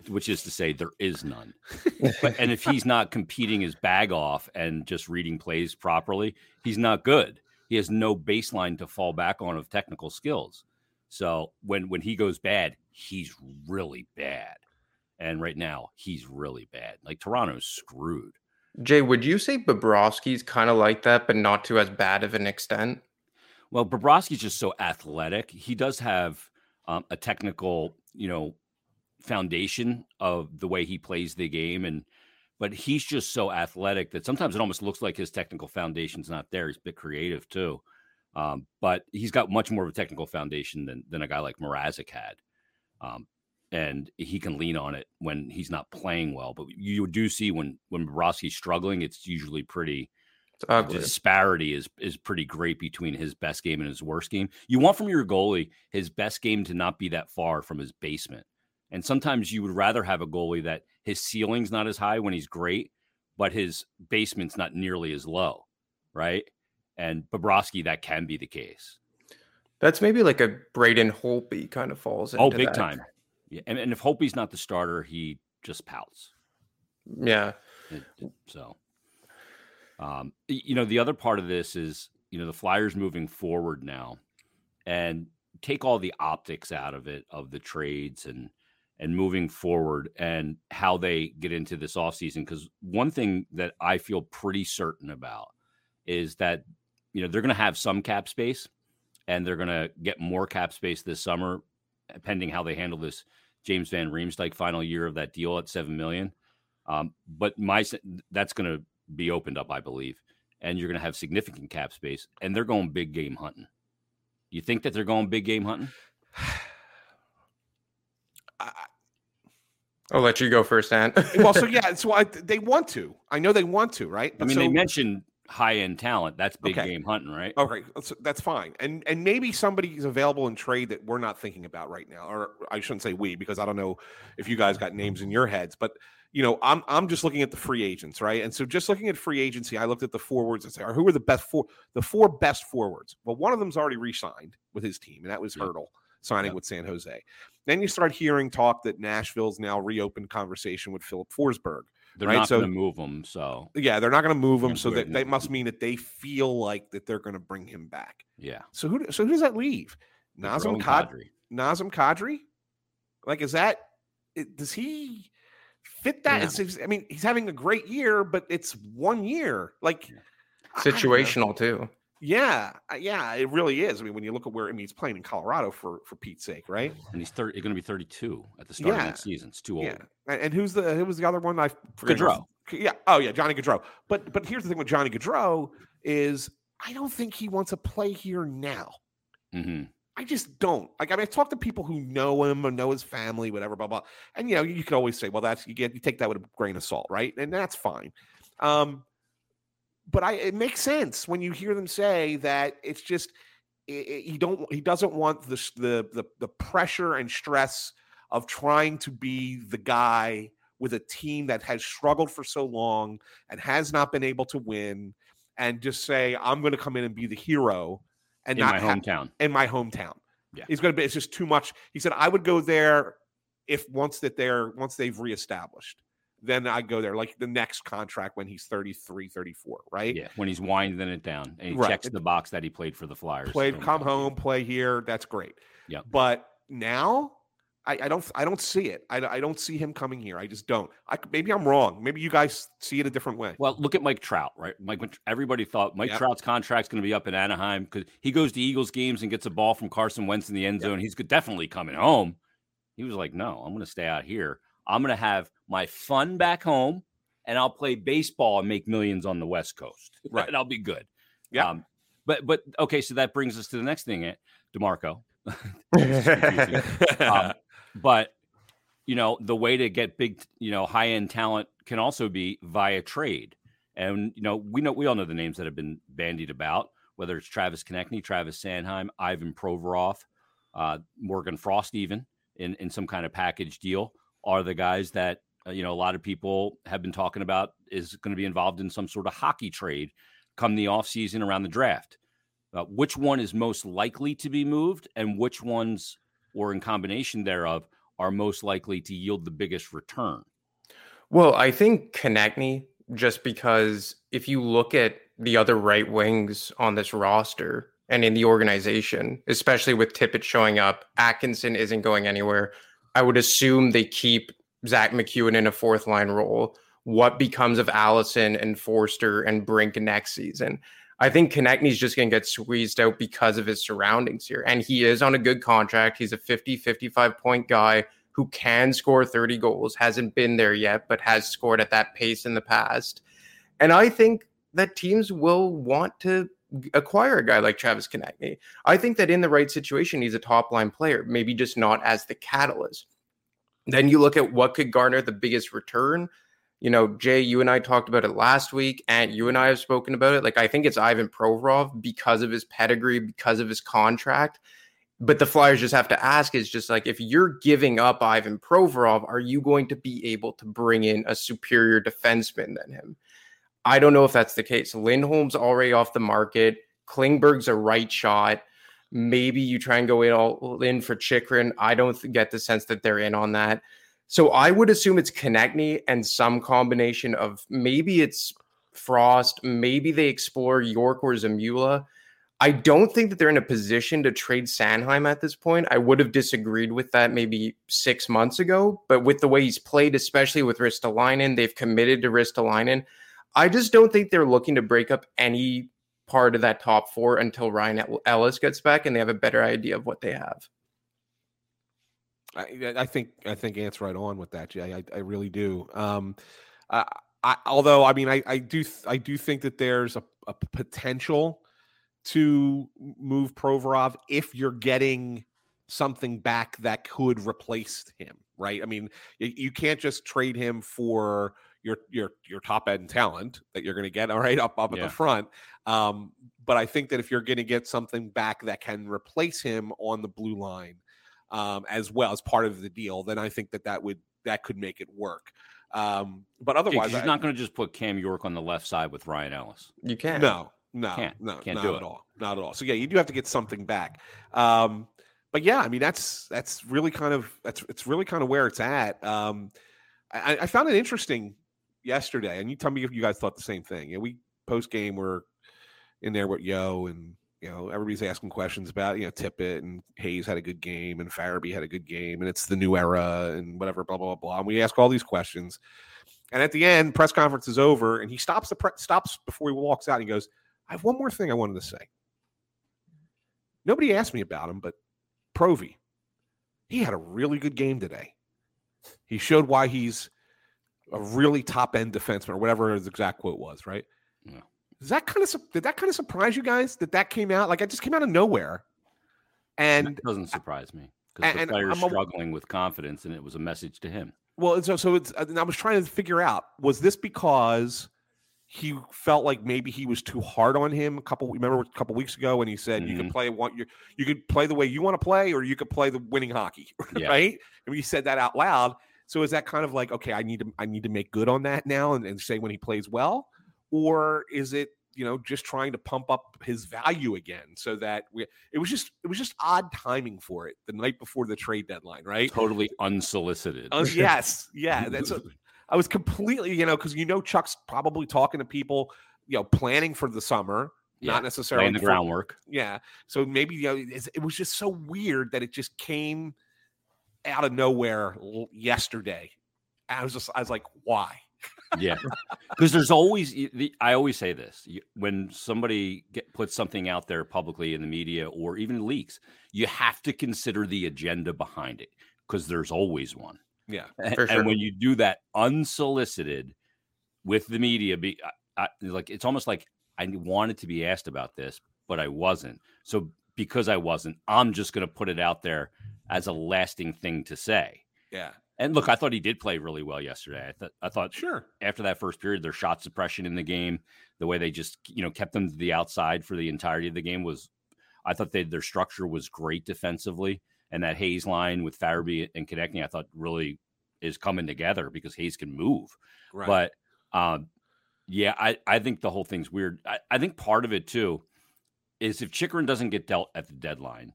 which is to say there is none. But, and if he's not competing his bag off and just reading plays properly, he's not good. He has no baseline to fall back on of technical skills. So when when he goes bad, he's really bad. And right now, he's really bad. Like Toronto's screwed. Jay, would you say Bobrovsky's kind of like that, but not to as bad of an extent? Well, Bobrovsky's just so athletic. He does have um, a technical, you know, foundation of the way he plays the game, and but he's just so athletic that sometimes it almost looks like his technical foundation's not there. He's a bit creative too, um, but he's got much more of a technical foundation than than a guy like Mrazek had, um, and he can lean on it when he's not playing well. But you do see when when Bobrovsky's struggling, it's usually pretty It's disparity is is pretty great between his best game and his worst game. You want from your goalie his best game to not be that far from his basement. And sometimes you would rather have a goalie that his ceiling's not as high when he's great, but his basement's not nearly as low, right? And Bobrovsky, that can be the case. That's maybe like a Braden Holtby kind of falls oh, into Oh, big that. time. Yeah. And, and if Hope's not the starter, he just pouts. Yeah. It- it- so, um, you know, the other part of this is, you know, the Flyers moving forward now and take all the optics out of it, of the trades and, and moving forward and how they get into this offseason. Because one thing that I feel pretty certain about is that, you know, they're going to have some cap space and they're going to get more cap space this summer, pending how they handle this James Van Riemsdyk final year of that deal at 7 million. Um, but my that's going to be opened up, I believe, and you're going to have significant cap space, and they're going big game hunting. You think that they're going big game hunting? I, I'll let you go first, Dan. well, so yeah, so I, they want to. I know they want to, right? I mean, so, they mentioned high end talent. That's big Okay. game hunting, right? Okay, that's, that's fine, and and maybe somebody's available in trade that we're not thinking about right now, or I shouldn't say we because I don't know if you guys got names in your heads, but you know, I'm I'm just looking at the free agents, right? And so just looking at free agency, I looked at the forwards and say, who are the best four, the four best forwards? Well, one of them's already re-signed with his team, and that was Yeah. Hertl signing Yeah. with San Jose. Then you start hearing talk that Nashville's now reopened conversation with Filip Forsberg. They're right, not so- going to move them. So Yeah, they're not going to move him, so that, no. that must mean that they feel like that they're going to bring him back. yeah, So who so who does that leave? Nazem Kad- Kadri. Nazem Kadri? Like is that does he fit that? No. It's- I mean, he's having a great year, but it's one year. Like Yeah. I don't know. Situational too. Yeah, yeah, it really is. I mean, when you look at where I mean, he's playing in Colorado for for Pete's sake, right? and he's 30, going to be 32 at the start Yeah. of next season. It's too old. Yeah. And, and who's the who was the other one? I. Gaudreau. Yeah. Oh yeah, Johnny Gaudreau. But but here's the thing with Johnny Gaudreau is I don't think he wants to play here now. hmm I just don't. Like I mean, I talk to people who know him or know his family, whatever, blah blah. And you know, you can always say, well, that's you get you take that with a grain of salt, right? And that's fine. Um, but I it makes sense when you hear them say that it's just i i- he don't he doesn't want the the the the pressure and stress of trying to be the guy with a team that has struggled for so long and has not been able to win and just say I'm going to come in and be the hero and In not my ha- hometown. in my hometown. Yeah. He's going to be it's just too much. He said I would go there if once that they're once they've reestablished. Then I go there like the next contract when he's 33, 34, right? Yeah, when he's winding it down and he Right. checks the box that he played for the Flyers. Played, come home, play here. That's great. Yeah. But now I, I don't I don't see it. I, I don't see him coming here. I just don't. I maybe I'm wrong. Maybe you guys see it a different way. Well, look at Mike Trout, right? Mike, everybody thought Mike Yep. Trout's contract's going to be up in Anaheim because he goes to Eagles games and gets a ball from Carson Wentz in the end Yep. zone. He's definitely coming home. He was like, "No, I'm going to stay out here. I'm going to have my fun back home, and I'll play baseball and make millions on the West Coast. Right. and I'll be good." Yeah. Um, but but okay, so that brings us to the next thing, eh, Demarco. um, but you know the way to get big you know high end talent can also be via trade and you know we know we all know the names that have been bandied about whether it's travis konecny travis sanheim ivan provorov uh, morgan frost even in, in some kind of package deal are the guys that uh, you know a lot of people have been talking about is going to be involved in some sort of hockey trade come the offseason around the draft uh, which one is most likely to be moved and which ones or in combination thereof are most likely to yield the biggest return. Well, I think Konecny, just because if you look at the other right wings on this roster and in the organization, especially with Tippett showing up, Atkinson isn't going anywhere. I would assume they keep Zack MacEwen in a fourth line role. What becomes of Allison and Forster and Brink next season? I think Konecny's just going to get squeezed out because of his surroundings here. And he is on a good contract. He's a 50, 55 point guy who can score 30 goals, hasn't been there yet, but has scored at that pace in the past. And I think that teams will want to acquire a guy like Travis Konecny. I think that in the right situation, he's a top line player, maybe just not as the catalyst. Then you look at what could garner the biggest return. You know, Jay, you and I talked about it last week, and you and I have spoken about it. Like, I think it's Ivan Provorov because of his pedigree, because of his contract but the Flyers just have to ask is just like if you're giving up Ivan Provorov, are you going to be able to bring in a superior defenseman than him? I don't know if that's the case. Lindholm's already off the market. Klingberg's a right shot. Maybe you try and go in all in for Chychrun. I don't get the sense that they're in on that. So I would assume it's Konecny and some combination of maybe it's Frost, maybe they explore York or Zamula. I don't think that they're in a position to trade Sanheim at this point. I would have disagreed with that maybe six months ago, but with the way he's played, especially with Ristolainen, they've committed to Ristolainen. I just don't think they're looking to break up any part of that top four until Ryan Ellis gets back and they have a better idea of what they have. I, I think I think Ant's right on with that, Jay. I, I really do. Um, I, I, although I mean, I, I do I do think that there's a, a potential to move Provorov if you're getting something back that could replace him, right? I mean, you, you can't just trade him for your your your top end talent that you're going to get all right up up at the front. Um, but I think that if you're going to get something back that can replace him on the blue line, um, as well as part of the deal, then I think that that would that could make it work. Um, but otherwise, you're I- not going to just put Cam York on the left side with Ryan Ellis. You can't. no, no, Can't. no, Can't not do at it. all, not at all. So yeah, you do have to get something back. Um, but yeah, I mean that's that's really kind of that's it's really kind of where it's at. Um, I, I found it interesting yesterday, and you tell me if you guys thought the same thing. Yeah, we post game were in there with Yeo and you know everybody's asking questions about you know Tippett and Hayes had a good game and Farabee had a good game and it's the new era and whatever blah blah blah blah. And we ask all these questions, and at the end, press conference is over, and he stops the pre- stops before he walks out. And he goes, "I have one more thing I wanted to say. Nobody asked me about him, but Provy, he had a really good game today. He showed why he's a really top end defenseman or whatever his exact quote was, right? Yeah. Does that kind of did that kind of surprise you guys that that came out? Like, I just came out of nowhere, and That doesn't surprise me because the player's I'm a- struggling with confidence, and it was a message to him. Well, so so it's. And I was trying to figure out was this because he felt like maybe he was too hard on him a couple. Remember a couple weeks ago when he said you Mhm. could play what you you could play the way you want to play, or you could play the winning hockey, Yeah. right? And he said that out loud. So is that kind of like okay, I need to I need to make good on that now and, and say when he plays well, or is it you know just trying to pump up his value again so that we it was just it was just odd timing for it the night before the trade deadline, right? Totally unsolicited. Uh, yes, yeah. That's a, I was completely, you know, because you know Chuck's probably talking to people, you know, planning for the summer, Yeah, not necessarily the groundwork. Yeah, so maybe you know it was just so weird that it just came out of nowhere yesterday. And I was just, I was like, why? Yeah, because there's always the, I always say this when somebody get, puts something out there publicly in the media or even leaks, you have to consider the agenda behind it because there's always one. Yeah, A- For and, when you do that unsolicited with the media, be I, I, like it's almost like I wanted to be asked about this, but I wasn't. So because I wasn't, I'm just going to put it out there as a lasting thing to say. yeah, And look, I thought he did play really well yesterday. I thought I thought sure. after that first period, their shot suppression in the game, the way they just you know kept them to the outside for the entirety of the game was, I thought they their structure was great defensively, and that Hayes line with Farabee and connecting, I thought really is coming together because Hayes can move. Right. But um, yeah, I I think the whole thing's weird. I, I think part of it too is if Chychrun doesn't get dealt at the deadline,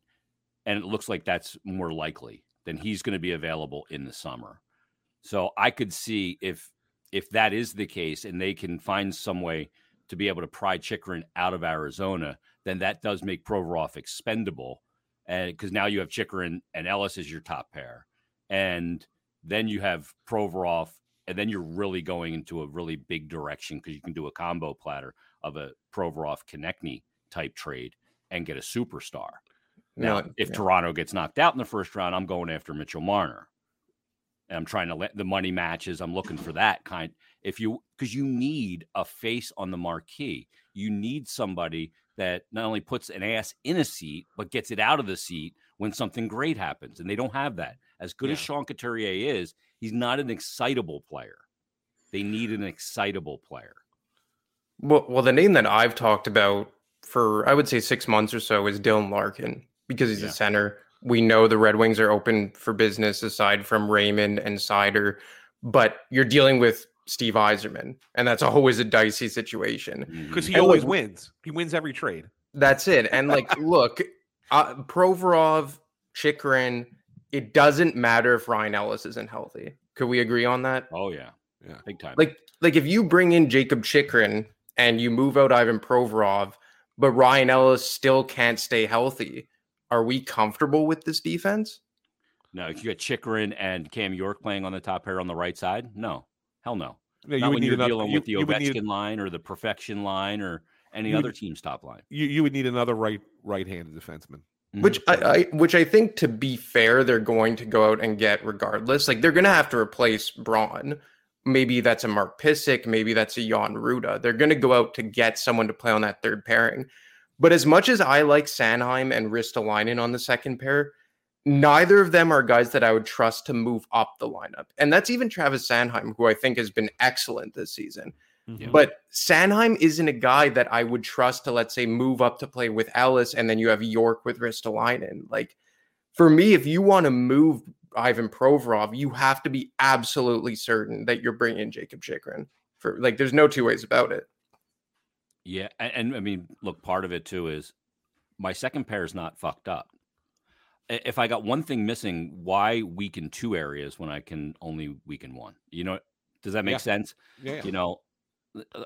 and it looks like that's more likely, than he's going to be available in the summer. So I could see if if that is the case and they can find some way to be able to pry Chychrun out of Arizona, then that does make Provorov expendable. And because now you have Chychrun and Ellis as your top pair. And then you have Provorov, and then you're really going into a really big direction because you can do a combo platter of a Provorov Konecny type trade and get a superstar. Now, No, if yeah. Toronto gets knocked out in the first round, I'm going after Mitchell Marner. And I'm trying to let the money matches. I'm looking for that kind. If you because you need a face on the marquee. You need somebody that not only puts an ass in a seat, but gets it out of the seat when something great happens. And they don't have that. As good as Yeah. Sean Couturier is, he's not an excitable player. They need an excitable player. Well, well, the name that I've talked about for I would say six months or so is Dylan Larkin because he's Yeah. a center. We know the Red Wings are open for business aside from Raymond and Seider, but you're dealing with Steve Yzerman, and that's always a dicey situation. because he And always look- wins. He wins every trade. That's it. And like, look, uh, Provorov, Chychrun, it doesn't matter if Ryan Ellis isn't healthy. Could we agree on that? Oh yeah, Yeah. big time. like like if you bring in Jakob Chychrun and you move out Ivan Provorov, but Ryan Ellis still can't stay healthy, are we comfortable with this defense? no, if you got Chychrun and Cam York playing on the top pair on the right side, no, hell no. No, you Not would when need you're another. dealing You, with the you would need Ovechkin line or the Perfection line or any You would- other team's top line. you, you would need another right right-handed defenseman. Mhm. Which I, I which I think to be fair, they're going to go out and get regardless. Like they're gonna have to replace Braun. Maybe that's a Mark Pysyk, maybe that's a Jan Rutta. They're gonna go out to get someone to play on that third pairing. But as much as I like Sanheim and Ristolainen on the second pair, neither of them are guys that I would trust to move up the lineup. And that's even Travis Sanheim, who I think has been excellent this season. Mm-hmm. Yeah. But Sanheim isn't a guy that I would trust to, let's say, move up to play with Ellis, and then you have York with Ristolainen. Like, for me, if you want to move Ivan Provorov, you have to be absolutely certain that you're bringing in Jakob Chychrun. For like, there's no two ways about it. Yeah, and, and I mean, look, part of it too is my second pair is not fucked up. If I got one thing missing, why weaken two areas when I can only weaken one? You know, does that make Yeah. sense? Yeah, You know,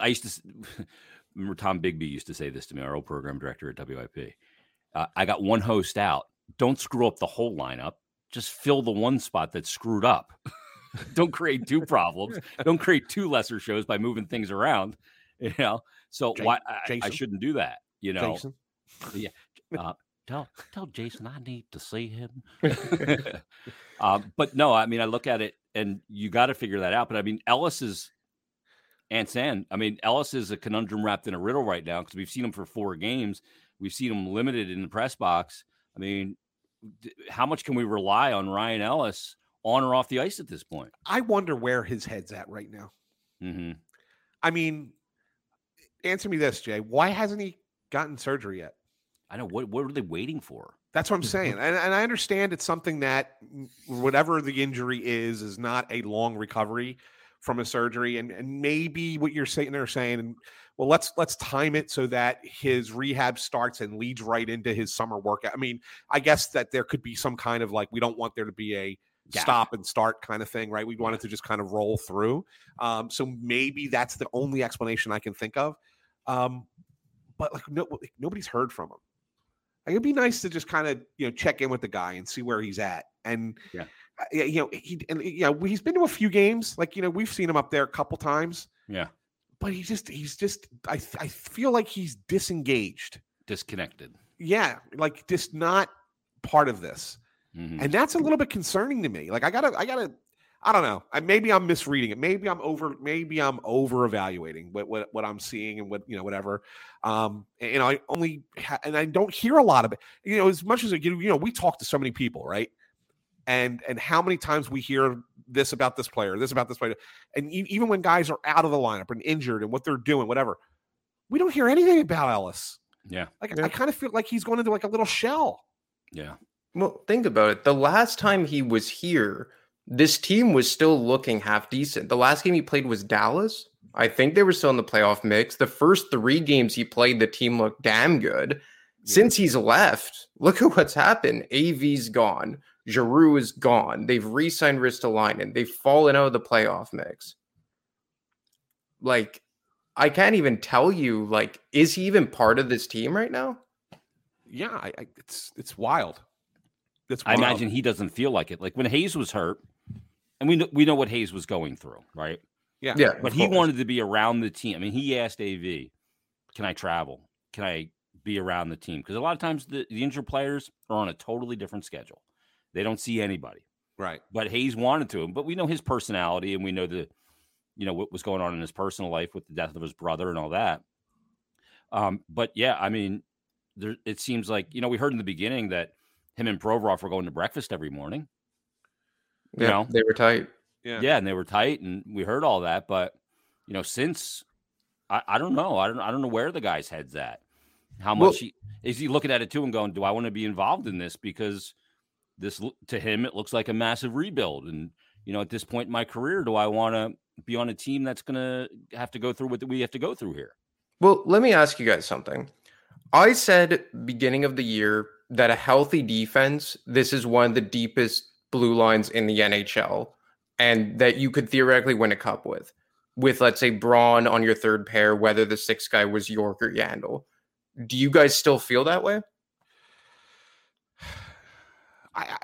I used to remember Tom Bigby used to say this to me, our old program director at WIP. Uh, I got one host out. Don't screw up the whole lineup. Just fill the one spot that's screwed up. Don't create two problems. Don't create two lesser shows by moving things around. You know, so Ja- why I, I shouldn't do that. You know, Jason. uh, Tell tell Jason I need to see him. um, but no, I mean I look at it and you got to figure that out. But I mean Ellis is Ansan. I mean Ellis is a conundrum wrapped in a riddle right now because we've seen him for four games. We've seen him limited in the press box. I mean, how much can we rely on Ryan Ellis on or off the ice at this point? I wonder where his head's at right now. Mm-hmm. I mean, answer me this, Jay. Why hasn't he gotten surgery yet? I know what what are they waiting for? That's what I'm saying. and, and I understand it's something that whatever the injury is is not a long recovery from a surgery. And and maybe what you're saying there saying, well, let's let's time it so that his rehab starts and leads right into his summer workout. I mean, I guess that there could be some kind of like we don't want there to be a stop and start kind of thing, right? We want it to just kind of roll through. Um, so maybe that's the only explanation I can think of. Um, but like, no, like nobody's heard from him. Like, it'd be nice to just kind of you know check in with the guy and see where he's at. And Yeah. uh, you know he and you know he's been to a few games. Like you know we've seen him up there a couple times, Yeah, but he just he's just I I feel like he's disengaged. disconnected. Yeah, like just not part of this Mhm. and that's a little bit concerning to me. Like I gotta, I gotta, I don't know. I, maybe I'm misreading it. Maybe I'm over. Maybe I'm over evaluating what, what what I'm seeing and what you know whatever. Um, and, you know, I only ha- and I don't hear a lot of it. You know, as much as you you know, we talk to so many people, right? And and how many times we hear this about this player, this about this player, and e- even when guys are out of the lineup and injured and what they're doing, whatever, we don't hear anything about Ellis. Yeah, Like Yeah. I kind of feel like he's going into like a little shell. yeah. Well, think about it. The last time he was here, this team was still looking half decent. The last game he played was Dallas. I think they were still in the playoff mix. The first three games he played, the team looked damn good. Yeah. Since he's left, look at what's happened. AV's gone. Giroux is gone. They've re-signed Ristolainen. They've fallen out of the playoff mix. Like, I can't even tell you. Like, is he even part of this team right now? Yeah, I, I, it's it's wild. It's I imagine he doesn't feel like it. Like when Hayes was hurt, and we know, we know what Hayes was going through, right? Yeah. Yeah, But he course. wanted to be around the team. I mean, he asked AV, "Can I travel? Can I be around the team?" Because a lot of times the, the injured players are on a totally different schedule. They don't see anybody. Right. But Hayes wanted to, but we know his personality, and we know the, you know, what was going on in his personal life with the death of his brother and all that. Um, but yeah, I mean, there it seems like you know we heard in the beginning that him and Provorov were going to breakfast every morning. You Yeah, know? they were tight. Yeah. Yeah, and they were tight, and we heard all that. But you know, since I, I don't know, I don't I don't know where the guy's head's at. How Well- much he is he looking at it too and going, "Do I want to be involved in this?" Because this to him it looks like a massive rebuild, and you know, at this point in my career, do I want to be on a team that's going to have to go through what we have to go through here? Well, let me ask you guys something. I said beginning of the year that a healthy defense, this is one of the deepest blue lines in the NHL, and that you could theoretically win a cup with. With let's say Braun on your third pair, whether the sixth guy was York or Yandle. Do you guys still feel that way? I, I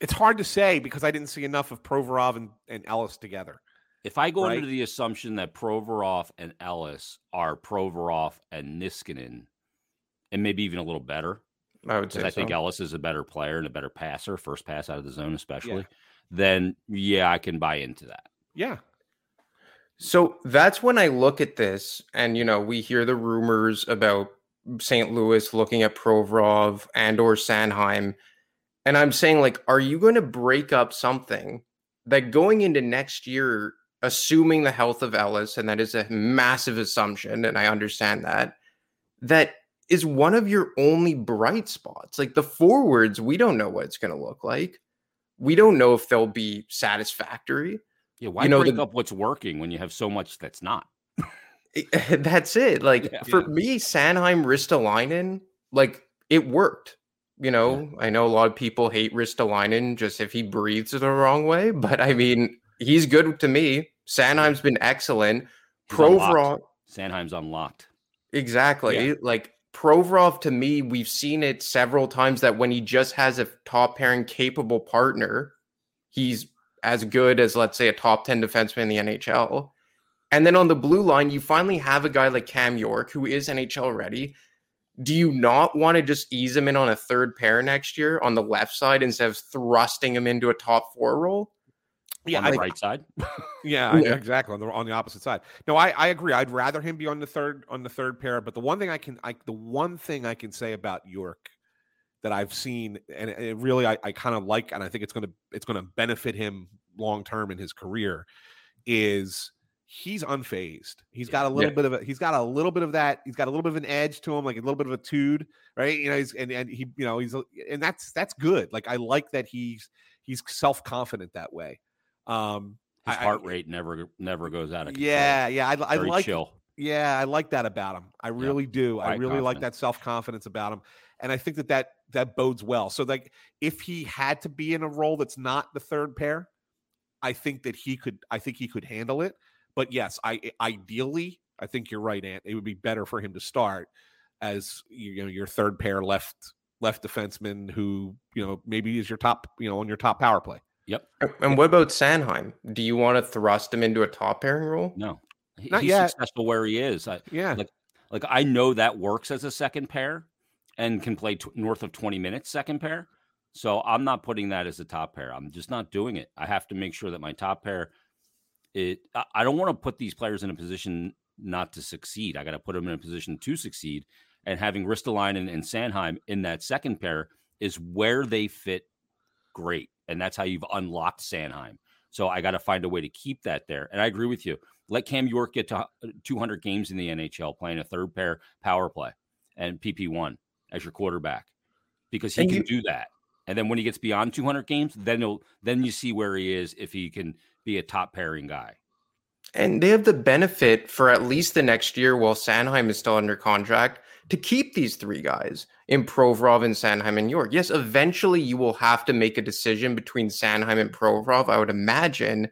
it's hard to say because I didn't see enough of Provorov and, and Ellis together. If I go Right. under the assumption that Provorov and Ellis are Provorov and Niskanen, and maybe even a little better, I would say I think so. Ellis is a better player and a better passer, first pass out of the zone, especially. Then yeah, I can buy into that. Yeah. So that's when I look at this, and you know, we hear the rumors about St. Louis looking at Provorov and or Sanheim, and I'm saying, like, are you going to break up something that going into next year, assuming the health of Ellis, and that is a massive assumption, and I understand that, that is one of your only bright spots. Like the forwards, we don't know what it's going to look like. We don't know if they'll be satisfactory. Yeah, why You know, break the- up what's working when you have so much that's not? Eh, that's it. Like Yeah. for Yeah. me, Sanheim Ristolainen, like it worked. You know, I know a lot of people hate Ristolainen just if he breathes it the wrong way, but I mean, he's good to me. Sanheim's been excellent. He's unlocked. Sanheim's unlocked. exactly. Yeah. Like Provorov, to me, we've seen it several times that when he just has a top pairing capable partner, he's as good as let's say a top 10 defenseman in the NHL. And then on the blue line, you finally have a guy like Cam York who is NHL ready. do you not want to just ease him in on a third pair next year on the left side instead of thrusting him into a top four role? Yeah, on the I, right side. yeah, yeah, exactly on the on the opposite side. No, I, I agree. I'd rather him be on the third on the third pair. But the one thing I can I the one thing I can say about York that I've seen and it really I, I kind of like and I think it's gonna it's gonna benefit him long term in his career is he's unfazed. He's got a little yeah. bit of a he's got a little bit of that. He's got a little bit of an edge to him, like a little bit of a tude, right? You know, he's and, and he, you know, he's and that's that's good. Like I like that he's he's self confident that way. Um, his heart I, rate never never goes out of control. Yeah, yeah, I, I like chill. Yeah, I like that about him. I really do. I really confident. like that self confidence about him, and I think that that that bodes well. So like, if he had to be in a role that's not the third pair, I think that he could. I think he could handle it. But yes, I ideally, I think you're right, Ant. It would be better for him to start as you know your third pair left left defenseman who you know maybe is your top you know on your top power play. Yep. And what about Sanheim? Do you want to thrust him into a top pairing role? No, Not he's yet. successful where he is. I, yeah, like like I know that works as a second pair and can play t- north of twenty minutes second pair. So I'm not putting that as a top pair. I'm just not doing it. I have to make sure that my top pair it I don't want to put these players in a position not to succeed. I got to put them in a position to succeed. And having Ristolainen and Sanheim in that second pair is where they fit great. And that's how you've unlocked Sanheim. So I got to find a way to keep that there. And I agree with you. Let Cam York get to uh, 200 games in the NHL playing a third pair power play and PP1 as your quarterback because he and can you, do that. And then when he gets beyond 200 games, then he'll then you see where he is if he can be a top pairing guy. And they have the benefit for at least the next year while Sanheim is still under contract to keep these three guys in Provorov and Sanheim and York. Yes, eventually you will have to make a decision between Sanheim and Provorov, I would imagine.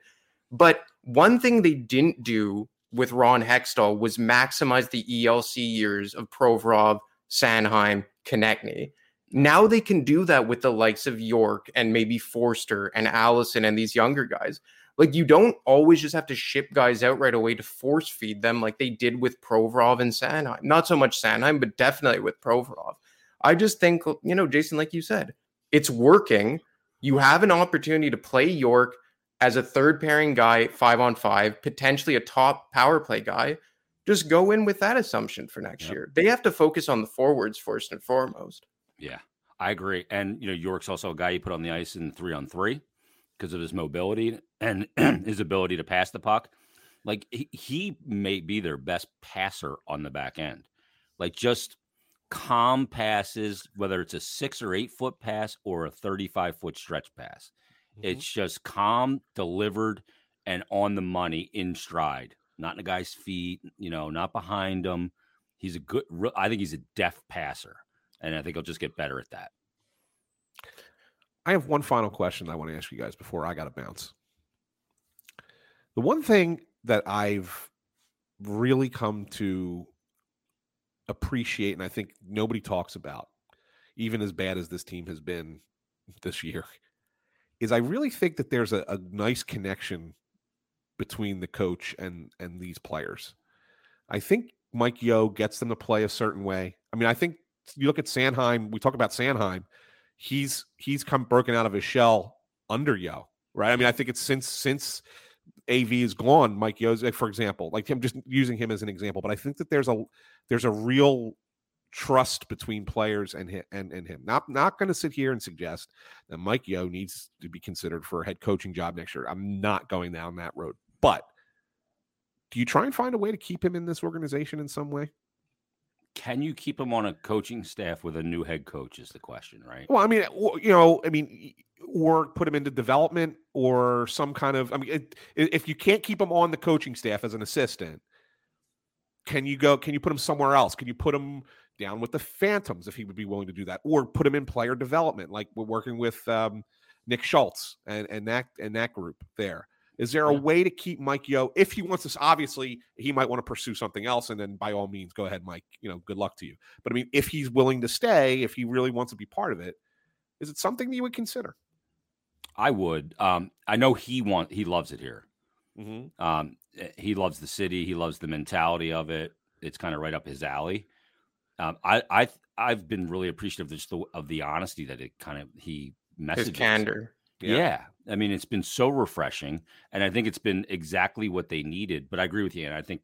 But one thing they didn't do with Ron Hextall was maximize the ELC years of Provorov, Sanheim, Konecny. Now they can do that with the likes of York and maybe Forster and Allison and these younger guys. Like you don't always just have to ship guys out right away to force feed them like they did with Provorov and Sanheim. Not so much Sanheim, but definitely with Provorov. I just think, you know, Jason, like you said, it's working. You have an opportunity to play York as a third pairing guy, five on five, potentially a top power play guy. Just go in with that assumption for next yep. year. They have to focus on the forwards first and foremost. Yeah, I agree. And you know, York's also a guy you put on the ice in three on three because of his mobility and his ability to pass the puck. Like he, he may be their best passer on the back end. Like just calm passes, whether it's a six or eight foot pass or a 35 foot stretch pass. Mm-hmm. It's just calm, delivered, and on the money in stride, not in the guy's feet, you know, not behind him. He's a good, I think he's a deft passer and I think he'll just get better at that. I have one final question I want to ask you guys before I got to bounce. The one thing that I've really come to appreciate, and I think nobody talks about, even as bad as this team has been this year, is I really think that there's a, a nice connection between the coach and and these players. I think Mike Yeo gets them to play a certain way. I mean, I think you look at Sanheim. We talk about Sanheim. He's he's come broken out of his shell under Yeo, right? I mean, I think it's since since AV is gone. Mike Yeo's, for example, like him just using him as an example. But I think that there's a there's a real trust between players and him, and, and him. Not not going to sit here and suggest that Mike Yeo needs to be considered for a head coaching job next year. I'm not going down that road. But do you try and find a way to keep him in this organization in some way? can you keep him on a coaching staff with a new head coach is the question, right? Well, I mean, you know, I mean, or put him into development or some kind of. I mean, it, if you can't keep him on the coaching staff as an assistant, can you go? Can you put him somewhere else? Can you put him down with the Phantoms if he would be willing to do that, or put him in player development, like we're working with um, Nick Schultz and and that and that group there. Is there a way to keep Mike Yeo if he wants this? Obviously, he might want to pursue something else, and then by all means, go ahead, Mike. You know, good luck to you. But I mean, if he's willing to stay, if he really wants to be part of it, is it something that you would consider? I would. Um, I know he want he loves it here. Mm-hmm. Um, eh, he loves the city. He loves the mentality of it. It's kind of right up his alley. Um, I I I've been really appreciative of just the of the honesty that it kind of he messages. His candor. Yeah. Yeah. I mean, it's been so refreshing, and I think it's been exactly what they needed. But I agree with you, and I think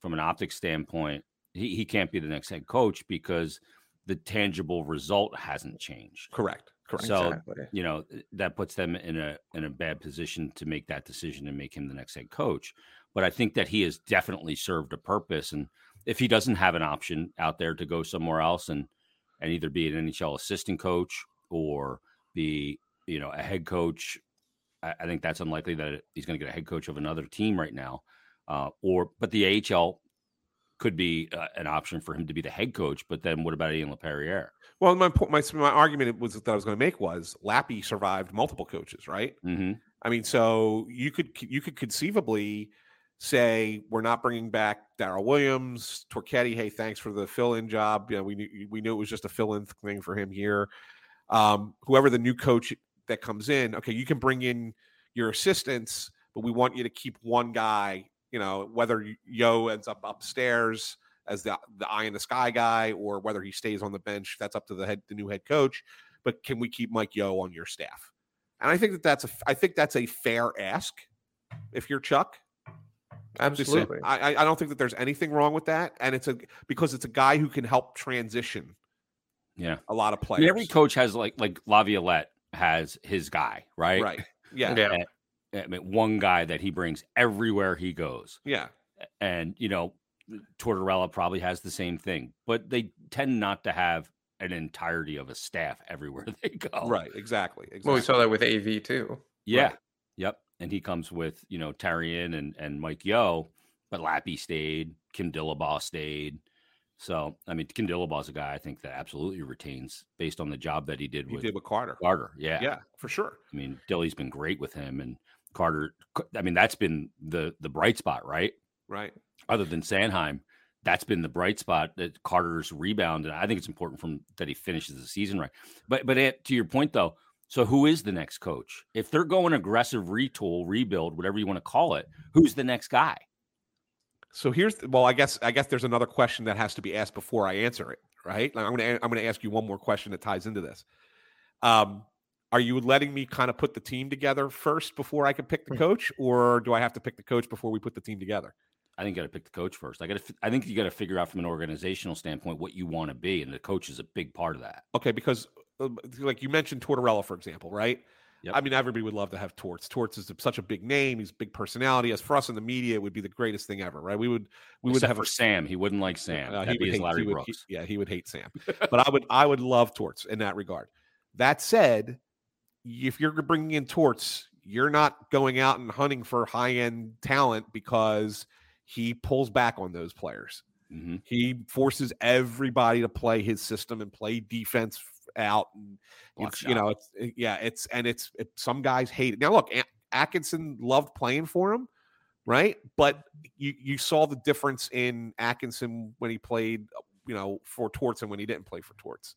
from an optics standpoint, he, he can't be the next head coach because the tangible result hasn't changed. Correct. Correct. So Exactly. you know that puts them in a in a bad position to make that decision and make him the next head coach. But I think that he has definitely served a purpose, and if he doesn't have an option out there to go somewhere else and and either be an NHL assistant coach or be you know a head coach, I, I think that's unlikely that he's going to get a head coach of another team right now. Uh, or but the AHL could be uh, an option for him to be the head coach. But then what about Ian LaPerriere? Well, my my my argument was that I was going to make was Lappy survived multiple coaches, right? Mm-hmm. I mean, so you could you could conceivably say we're not bringing back Daryl Williams, Torquetti. Hey, thanks for the fill-in job. You know, we knew we knew it was just a fill-in thing for him here. Um, whoever the new coach that comes in, okay, you can bring in your assistants, but we want you to keep one guy. You know, whether Yeo ends up upstairs as the the eye in the sky guy, or whether he stays on the bench, that's up to the head the new head coach. But can we keep Mike Yeo on your staff? And I think that that's a I think that's a fair ask. If you're Chuck, Absolutely. I I- I don't think that there's anything wrong with that, and it's a because it's a guy who can help transition Yeah. a lot of I players. mean, every coach has like like Laviolette has his guy, right? right? Yeah, Yeah. And- I mean, one guy that he brings everywhere he goes, yeah, and you know, Tortorella probably has the same thing, but they tend not to have an entirety of a staff everywhere they go. right. Exactly. Well, we saw that with AV too. Yeah. Right. Yep. And he comes with you know Therrien and and Mike Yeo, but Lappy stayed, Kim Dillabaugh stayed. So I mean, Kim Dillabaugh's a guy I think that absolutely retains based on the job that he did He with did with Carter. Carter. Yeah. Yeah, for sure. I mean, Dilly's been great with him, and Carter. I mean, that's been the the bright spot, right? Right. Other than Sanheim, that's been the bright spot. That Carter's rebound, and I think it's important from that he finishes the season right. But but Ant, to your point though, so who is the next coach? If they're going aggressive retool, rebuild, whatever you want to call it, who's the next guy? So here's well, I guess I guess there's another question that has to be asked before I answer it, right? Like, I'm gonna I'm gonna ask you one more question that ties into this. Um, are you letting me kind of put the team together first before I can pick the coach, or do I have to pick the coach before we put the team together? I think you got to pick the coach first. I got to. I think you got to figure out from an organizational standpoint what you want to be, and the coach is a big part of that. Okay, because uh, like you mentioned Tortorella, for example, right? Yep. I mean, everybody would love to have Torts. Torts is such a big name. He's a big personality. As for us in the media, it would be the greatest thing ever, right? We would we would have for a Sam. He wouldn't like Sam. Uh, That'd be hate, Larry he would, he- Brooks. yeah, he would hate Sam. but I would I would love Torts in that regard. That said, if you're bringing in Torts, you're not going out and hunting for high end talent because he pulls back on those players. hmm He forces everybody to play his system and play defense out. And Block it's, you know, it's yeah, it's and it's it, some guys hate it. Now look, Atkinson loved playing for him, right? But you you saw the difference in Atkinson when he played, you know, for Torts and when he didn't play for Torts.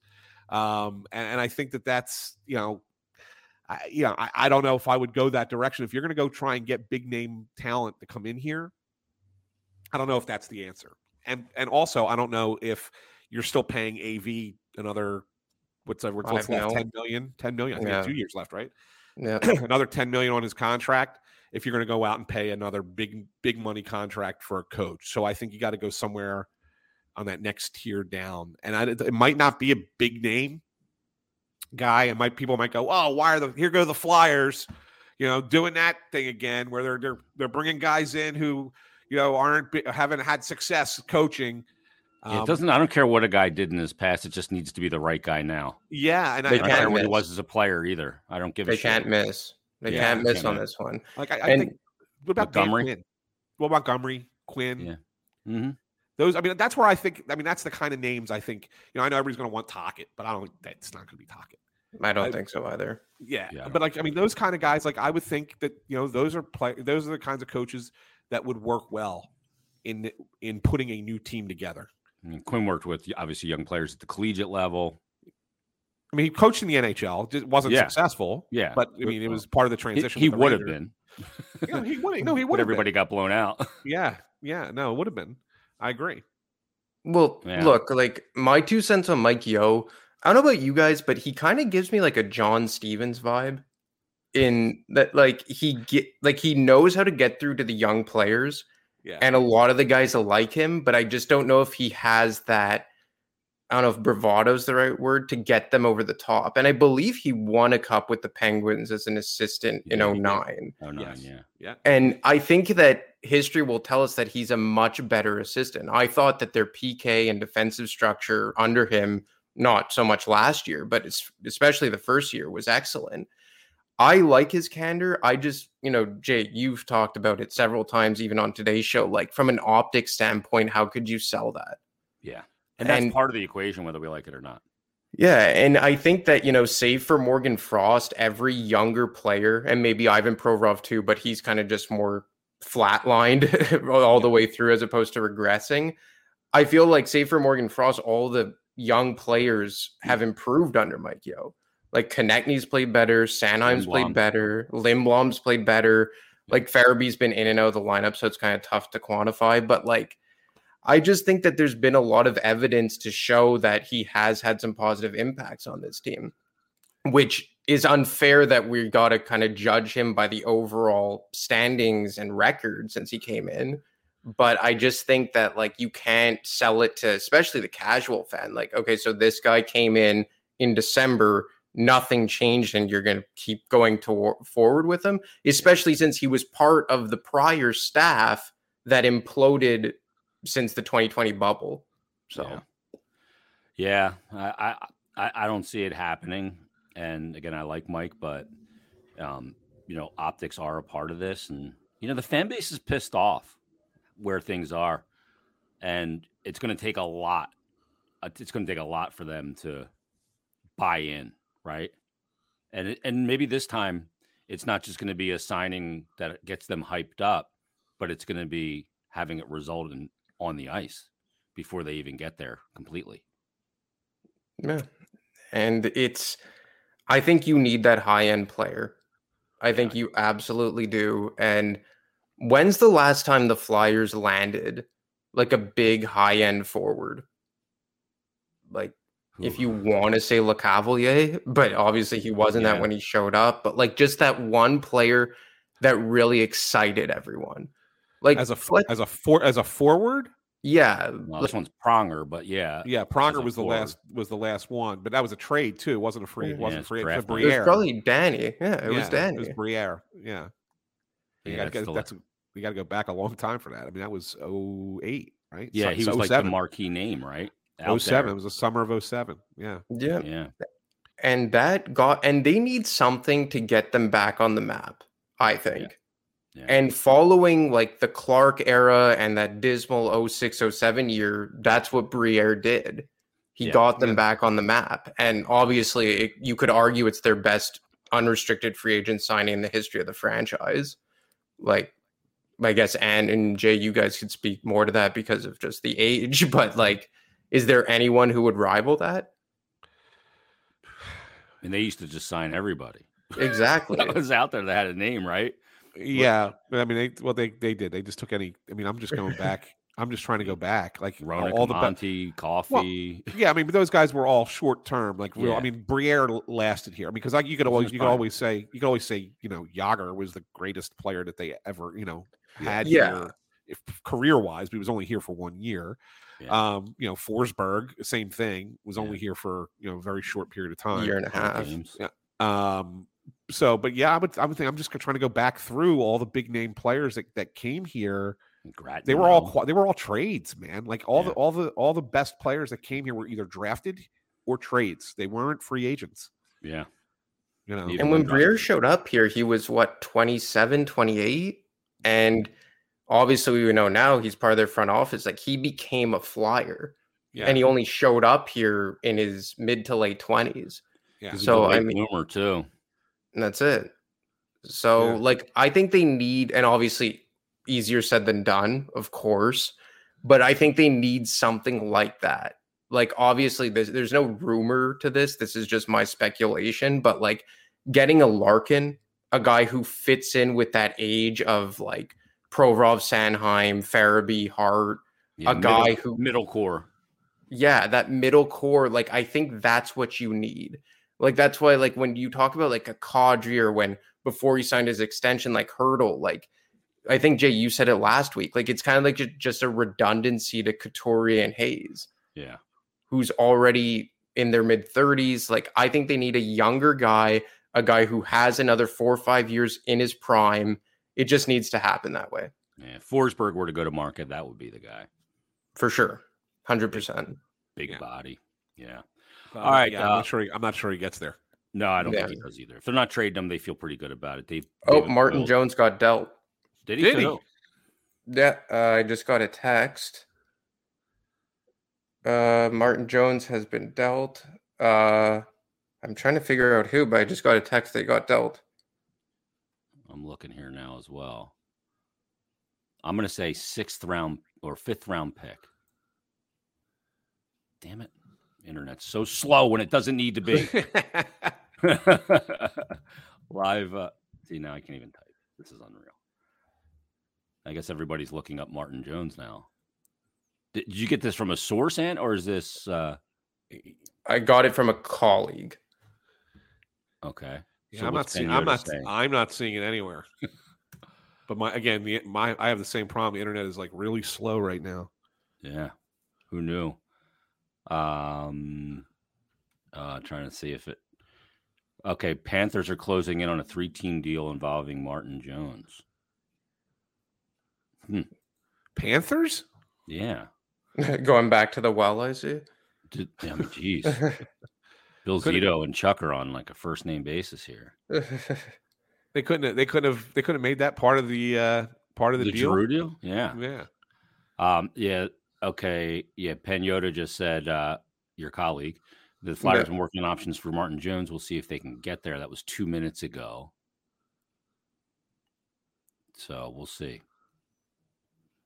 Um, and, and I think that that's you know. I, you know, I, I don't know if I would go that direction. If you're going to go try and get big name talent to come in here, I don't know if that's the answer. And and also, I don't know if you're still paying AV another what's what's left mil. 10 million 10 million i think Yeah. two years left right Yeah. another 10 million on his contract if you're going to go out and pay another big big money contract for a coach so i think you got to go somewhere on that next tier down and I, it might not be a big name guy and might people might go oh why are the here go the flyers you know doing that thing again where they're they're they're bringing guys in who you know aren't haven't had success coaching Yeah, Um, it doesn't. I don't care what a guy did in his past. It just needs to be the right guy now. yeah and They I I, don't can't care what he was as a player either. I don't give a shit. They shit. can't miss. They Yeah, can't miss can't on miss. this one. like I, I And- think what about Dan Montgomery? Quinn? What about Montgomery, Quinn? Yeah. hmm Those, I mean, that's where I think. I mean, that's the kind of names I think. You know, I know everybody's going to want Tocchet, but I don't. think That's not going to be Tocchet. I don't I- think so either. Yeah, Yeah, but like, I mean, those kind of guys, like, I would think that you know, those are play. Those are the kinds of coaches that would work well in in putting a new team together. I mean, Quinn worked with obviously young players at the collegiate level. I mean, he coached in the NHL, It wasn't Yeah. successful. Yeah, but I mean, it was part of the transition. he with the would have Rangers. been. Yeah, he would. No, he would have. everybody got blown out. Yeah, yeah, no, it would have been. I agree. Well, Yeah. look, like my two cents on Mike Yeo. I don't know about you guys, but he kind of gives me like a John Stevens vibe. In that, like he get like he knows how to get through to the young players, Yeah. and a lot of the guys like him, but I just don't know if he has that. I don't know if bravado is the right word to get them over the top. And I believe he won a cup with the Penguins as an assistant in Yeah, he did. 09. Oh, nine, Yes. yeah. yeah. And I think that history will tell us that he's a much better assistant. I thought that their PK and defensive structure under him, not so much last year, but it's especially the first year, was excellent. I like his candor. I just, you know, Jay, you've talked about it several times, even on today's show. Like from an optic standpoint, how could you sell that? Yeah. And that's And- part of the equation, whether we like it or not. Yeah, and I think that you know, save for Morgan Frost, every younger player, and maybe Ivan Provorov too, but he's kind of just more flatlined all the way through as opposed to regressing. I feel like, save for Morgan Frost, all the young players have improved under Mike Yeo. Like Konecny's played better, Sanheim's played better, Lindblom's played better. Like Farabee's been in and out of the lineup, so it's kind of tough to quantify. But like, I just think that there's been a lot of evidence to show that he has had some positive impacts on this team, which is unfair that we got to kind of judge him by the overall standings and record since he came in. But I just think that like you can't sell it to especially the casual fan. Like, okay, so this guy came in in December, nothing changed, and you're going to keep going to forward with him, especially since he was part of the prior staff that imploded since the 2020 bubble. So Yeah. Yeah, I, I I don't see it happening. And again, I like Mike, but um, you know, optics are a part of this, and you know, the fan base is pissed off where things are, and it's going to take a lot. uh, It's going to take a lot for them to buy in, right? And and maybe this time it's not just going to be a signing that gets them hyped up, but it's going to be having it result in on the ice before they even get there completely. yeah. And it's I think you need that high end player. I think you absolutely do. And when's the last time the Flyers landed like a big high end forward? Like if you want to say Lecavalier, but obviously he wasn't Yeah. that when he showed up. But like just that one player that really excited everyone. Like As a f- let- as a for as a forward, yeah, well, this one's Pronger, but yeah, yeah, Pronger was the forward. last was the last one, but that was a trade too. It wasn't a free. It Yeah, wasn't it's free. It was draft night. it was probably Danny. Yeah, it was Danny. It was Briere. Yeah. You Yeah, gotta it's go, that's we got to go back a long time for that. I mean, that was 08, right? yeah, So- he so was like the oh marquee name, right? Oh out 07. there. It was the summer of 07. Yeah. yeah. Yeah, and that got and they need something to get them back on the map i think yeah. and following like the clark era and that dismal 0607 year that's what briere did he Yeah. got them Yeah. back on the map and obviously it, you could argue it's their best unrestricted free agent signing in the history of the franchise like i guess Ann and jay you guys could speak more to that because of just the age but like is there anyone who would rival that and they used to just sign everybody exactly that was out there that had a name, right? Yeah. But I mean, they, well, they, they did. They just took any. I mean, I'm just going back. I'm just trying to go back. Like Rona all the. Be- Monty, Coffey. yeah, I mean, but those guys were all short term. Like, real. I mean, Briere lasted here. I mean, because like you could always you could always say you could always say you know Jagr was the greatest player that they ever you know had Yeah. here, if career wise. But he was only here for one year. Yeah. Um, you know, Forsberg, same thing, was Yeah. only here for you know a very short period of time. year and a half. Yeah. Um, so, but yeah, I would, I would think I'm just trying to go back through all the big name players that, that came here. Gratton, They were all, they were all trades, man. Like all the, all the, all the best players that came here were either drafted or trades. They weren't free agents. yeah. You know, And when got Briere it. showed up here, he was what 27, 28? And obviously we know now he's part of their front office. Like he became a flyer yeah, and he only showed up here in his mid to late 20s. yeah. So, I late mean- bloomer too. And that's it. So Yeah. like I think they need and obviously easier said than done, of course, but I think they need something like that. Like obviously there's there's no rumor to this. This is just my speculation, but like getting a Larkin, a guy who fits in with that age of like Provorov, Sanheim, Farabee, Hart, Yeah, a guy middle, who- middle core. yeah, that middle core, like I think that's what you need. Like that's why, like when you talk about like a Kadri or when before he signed his extension, like Hertl, like I think Jay, you said it last week. Like it's kind of like just a redundancy to Couturier and Hayes. Yeah. Who's already in their mid 30s. Like I think they need a younger guy, a guy who has another four or five years in his prime. It just needs to happen that way. Yeah. If Forsberg were to go to market, that would be the guy. For sure. Hundred percent. Big Yeah. body. Yeah. Uh, All right, yeah, I'm uh, not sure. He, I'm not sure he gets there. No, I don't Yeah. think he does either. If they're not trading him, they feel pretty good about it. They've Oh, they've Martin built- Jones got dealt. Did he? Did he? Yeah, uh, I just got a text. Uh, Martin Jones has been dealt. Uh, I'm trying to figure out who, but I just got a text they got dealt. I'm looking here now as well. I'm going to say sixth round or fifth round pick. Damn it. Internet's so slow when it doesn't need to be. Live. Uh, see, now I can't even type. This is unreal. I guess everybody's looking up Martin Jones now. Did, did you get this from a source, Ant, or is this uh, I got it from a colleague. okay? Yeah, So I'm not seeing. I'm not. saying? I'm not seeing it anywhere. but my again, the, my I have the same problem. The internet is like really slow right now. Yeah. Who knew? Um uh trying to see if it Okay, Panthers are closing in on a three-team deal involving Martin Jones. Panthers. Yeah. Going back to the well, I see. Did, I mean, geez. Bill Could've- Zito and Chuck are on like a first name basis here. They couldn't. have- They couldn't have. They couldn't have made that part of the uh part of the, The, deal. Drew deal? Yeah. Yeah. Um, yeah. Okay. Yeah. Penyoda just said, uh, your colleague, the Flyers Yeah. been working on options for Martin Jones. We'll see if they can get there. That was two minutes ago. So we'll see.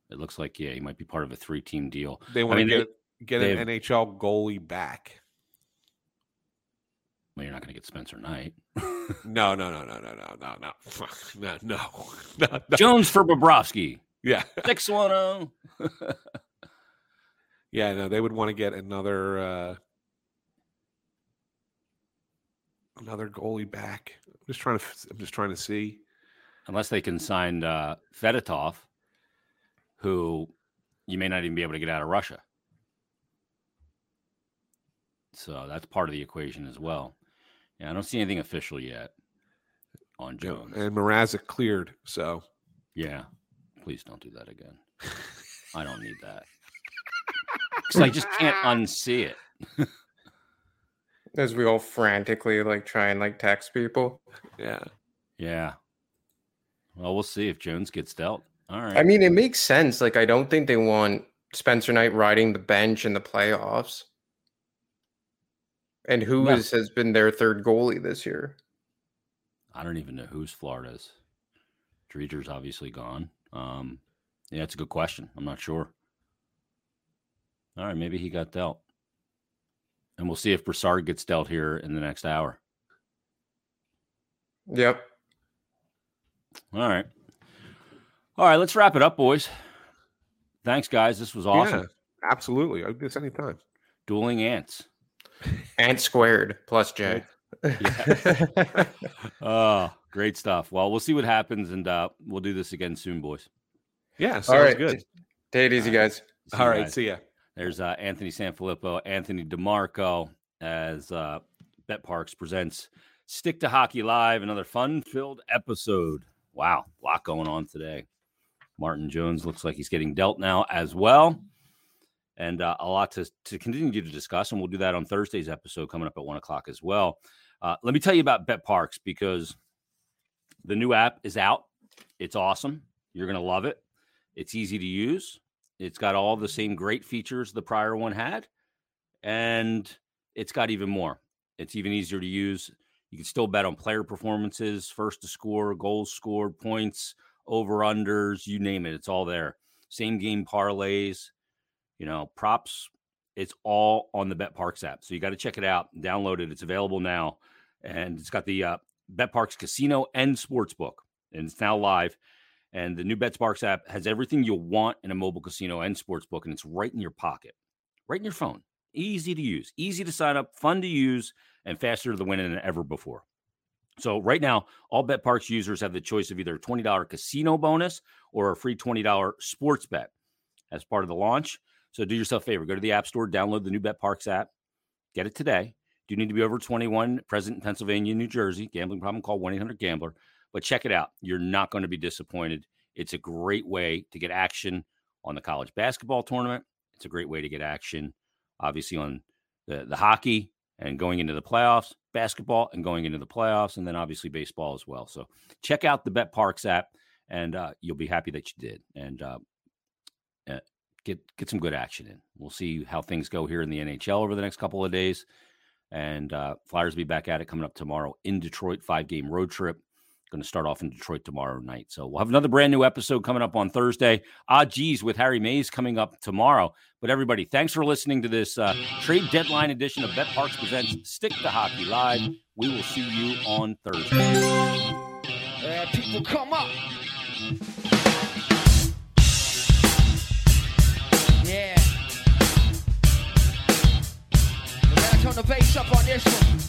It looks like, yeah, he might be part of a three team deal. They want mean, to they- get get they an NHL goalie back. Well, you're not going to get Spencer Knight. No, no, no, no, no, no, no, no, no, no, no, no. Jones for Bobrovsky. Yeah, 610. yeah. No, they would want to get another uh another goalie back. I'm just trying to. I'm just trying to see. Unless they can sign uh, Fedotov, who you may not even be able to get out of Russia. So that's part of the equation as well. Yeah, I don't see anything official yet on you know, Jones. And Mrazek cleared. So Yeah, please don't do that again. I don't need that because I just can't unsee it. As we all frantically like try and like text people. yeah, Yeah. Well, we'll see if Jones gets dealt. All right. I mean, it makes sense. Like, I don't think they want Spencer Knight riding the bench in the playoffs. And who No. is, has been their third goalie this year? I don't even know who's Florida's. Driedger's obviously gone. Um, yeah, it's a good question. I'm not sure. All right, maybe he got dealt. And we'll see if Brassard gets dealt here in the next hour. Yep. All right. All right, let's wrap it up, boys. Thanks, guys. This was awesome. yeah, absolutely. I'll do this anytime. Dueling ants. And squared plus J. Oh, great stuff. Well, we'll see what happens, and uh, we'll do this again soon, boys. Yeah, sounds All right. good. Take it easy, guys. See All you guys. see ya. There's uh, Anthony Sanfilippo, Anthony DeMarco as uh, BetParx presents Stick to Hockey Live, another fun filled episode. Wow, a lot going on today. Martin Jones looks like he's getting dealt now as well. And uh, a lot to, to continue to discuss. And we'll do that on Thursday's episode coming up at one o'clock as well. Uh, let me tell you about BetParx because the new app is out. It's awesome. You're going to love it. It's easy to use. It's got all the same great features the prior one had, and it's got even more. It's even easier to use. You can still bet on player performances, first to score, goals scored, points, over unders, you name it. It's all there. Same game parlays, you know, props. It's all on the BetParx app. So you got to check it out, download it. It's available now. And it's got the uh, BetParx Casino and Sportsbook, and it's now live. And the new BetSparks app has everything you'll want in a mobile casino and sports book, and it's right in your pocket, right in your phone. Easy to use, easy to sign up, fun to use, and faster to win than ever before. So right now, all BetParx users have the choice of either a $20 casino bonus or a free $20 sports bet as part of the launch. So do yourself a favor, go to the App Store, download the new BetParx app, get it today. Do you need to be over 21, present in Pennsylvania, New Jersey? Gambling problem, call 1-800-GAMBLER. But check it out. You're not going to be disappointed. It's a great way to get action on the college basketball tournament. It's a great way to get action, obviously, on the, the hockey and going into the playoffs, basketball and going into the playoffs, and then obviously baseball as well. So check out the BetParx app, and uh, you'll be happy that you did. And uh, get get some good action in. We'll see how things go here in the NHL over the next couple of days. And uh, Flyers will be back at it coming up tomorrow in Detroit, five game road trip. Going to start off in Detroit tomorrow night. So we'll have another brand new episode coming up on Thursday. Ah, geez, with Harry Mays coming up tomorrow. But everybody, thanks for listening to this uh, trade deadline edition of BetParx Presents Stick to Hockey Live. We will see you on Thursday. Uh, people come up. turn the bass up on this one.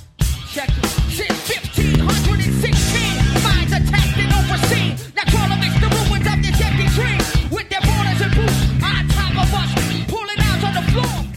Check it. Since 1516, minds attacked and overseen. Now call them the ruins of this empty dream. With their borders and boots on top of us, pulling out on the floor.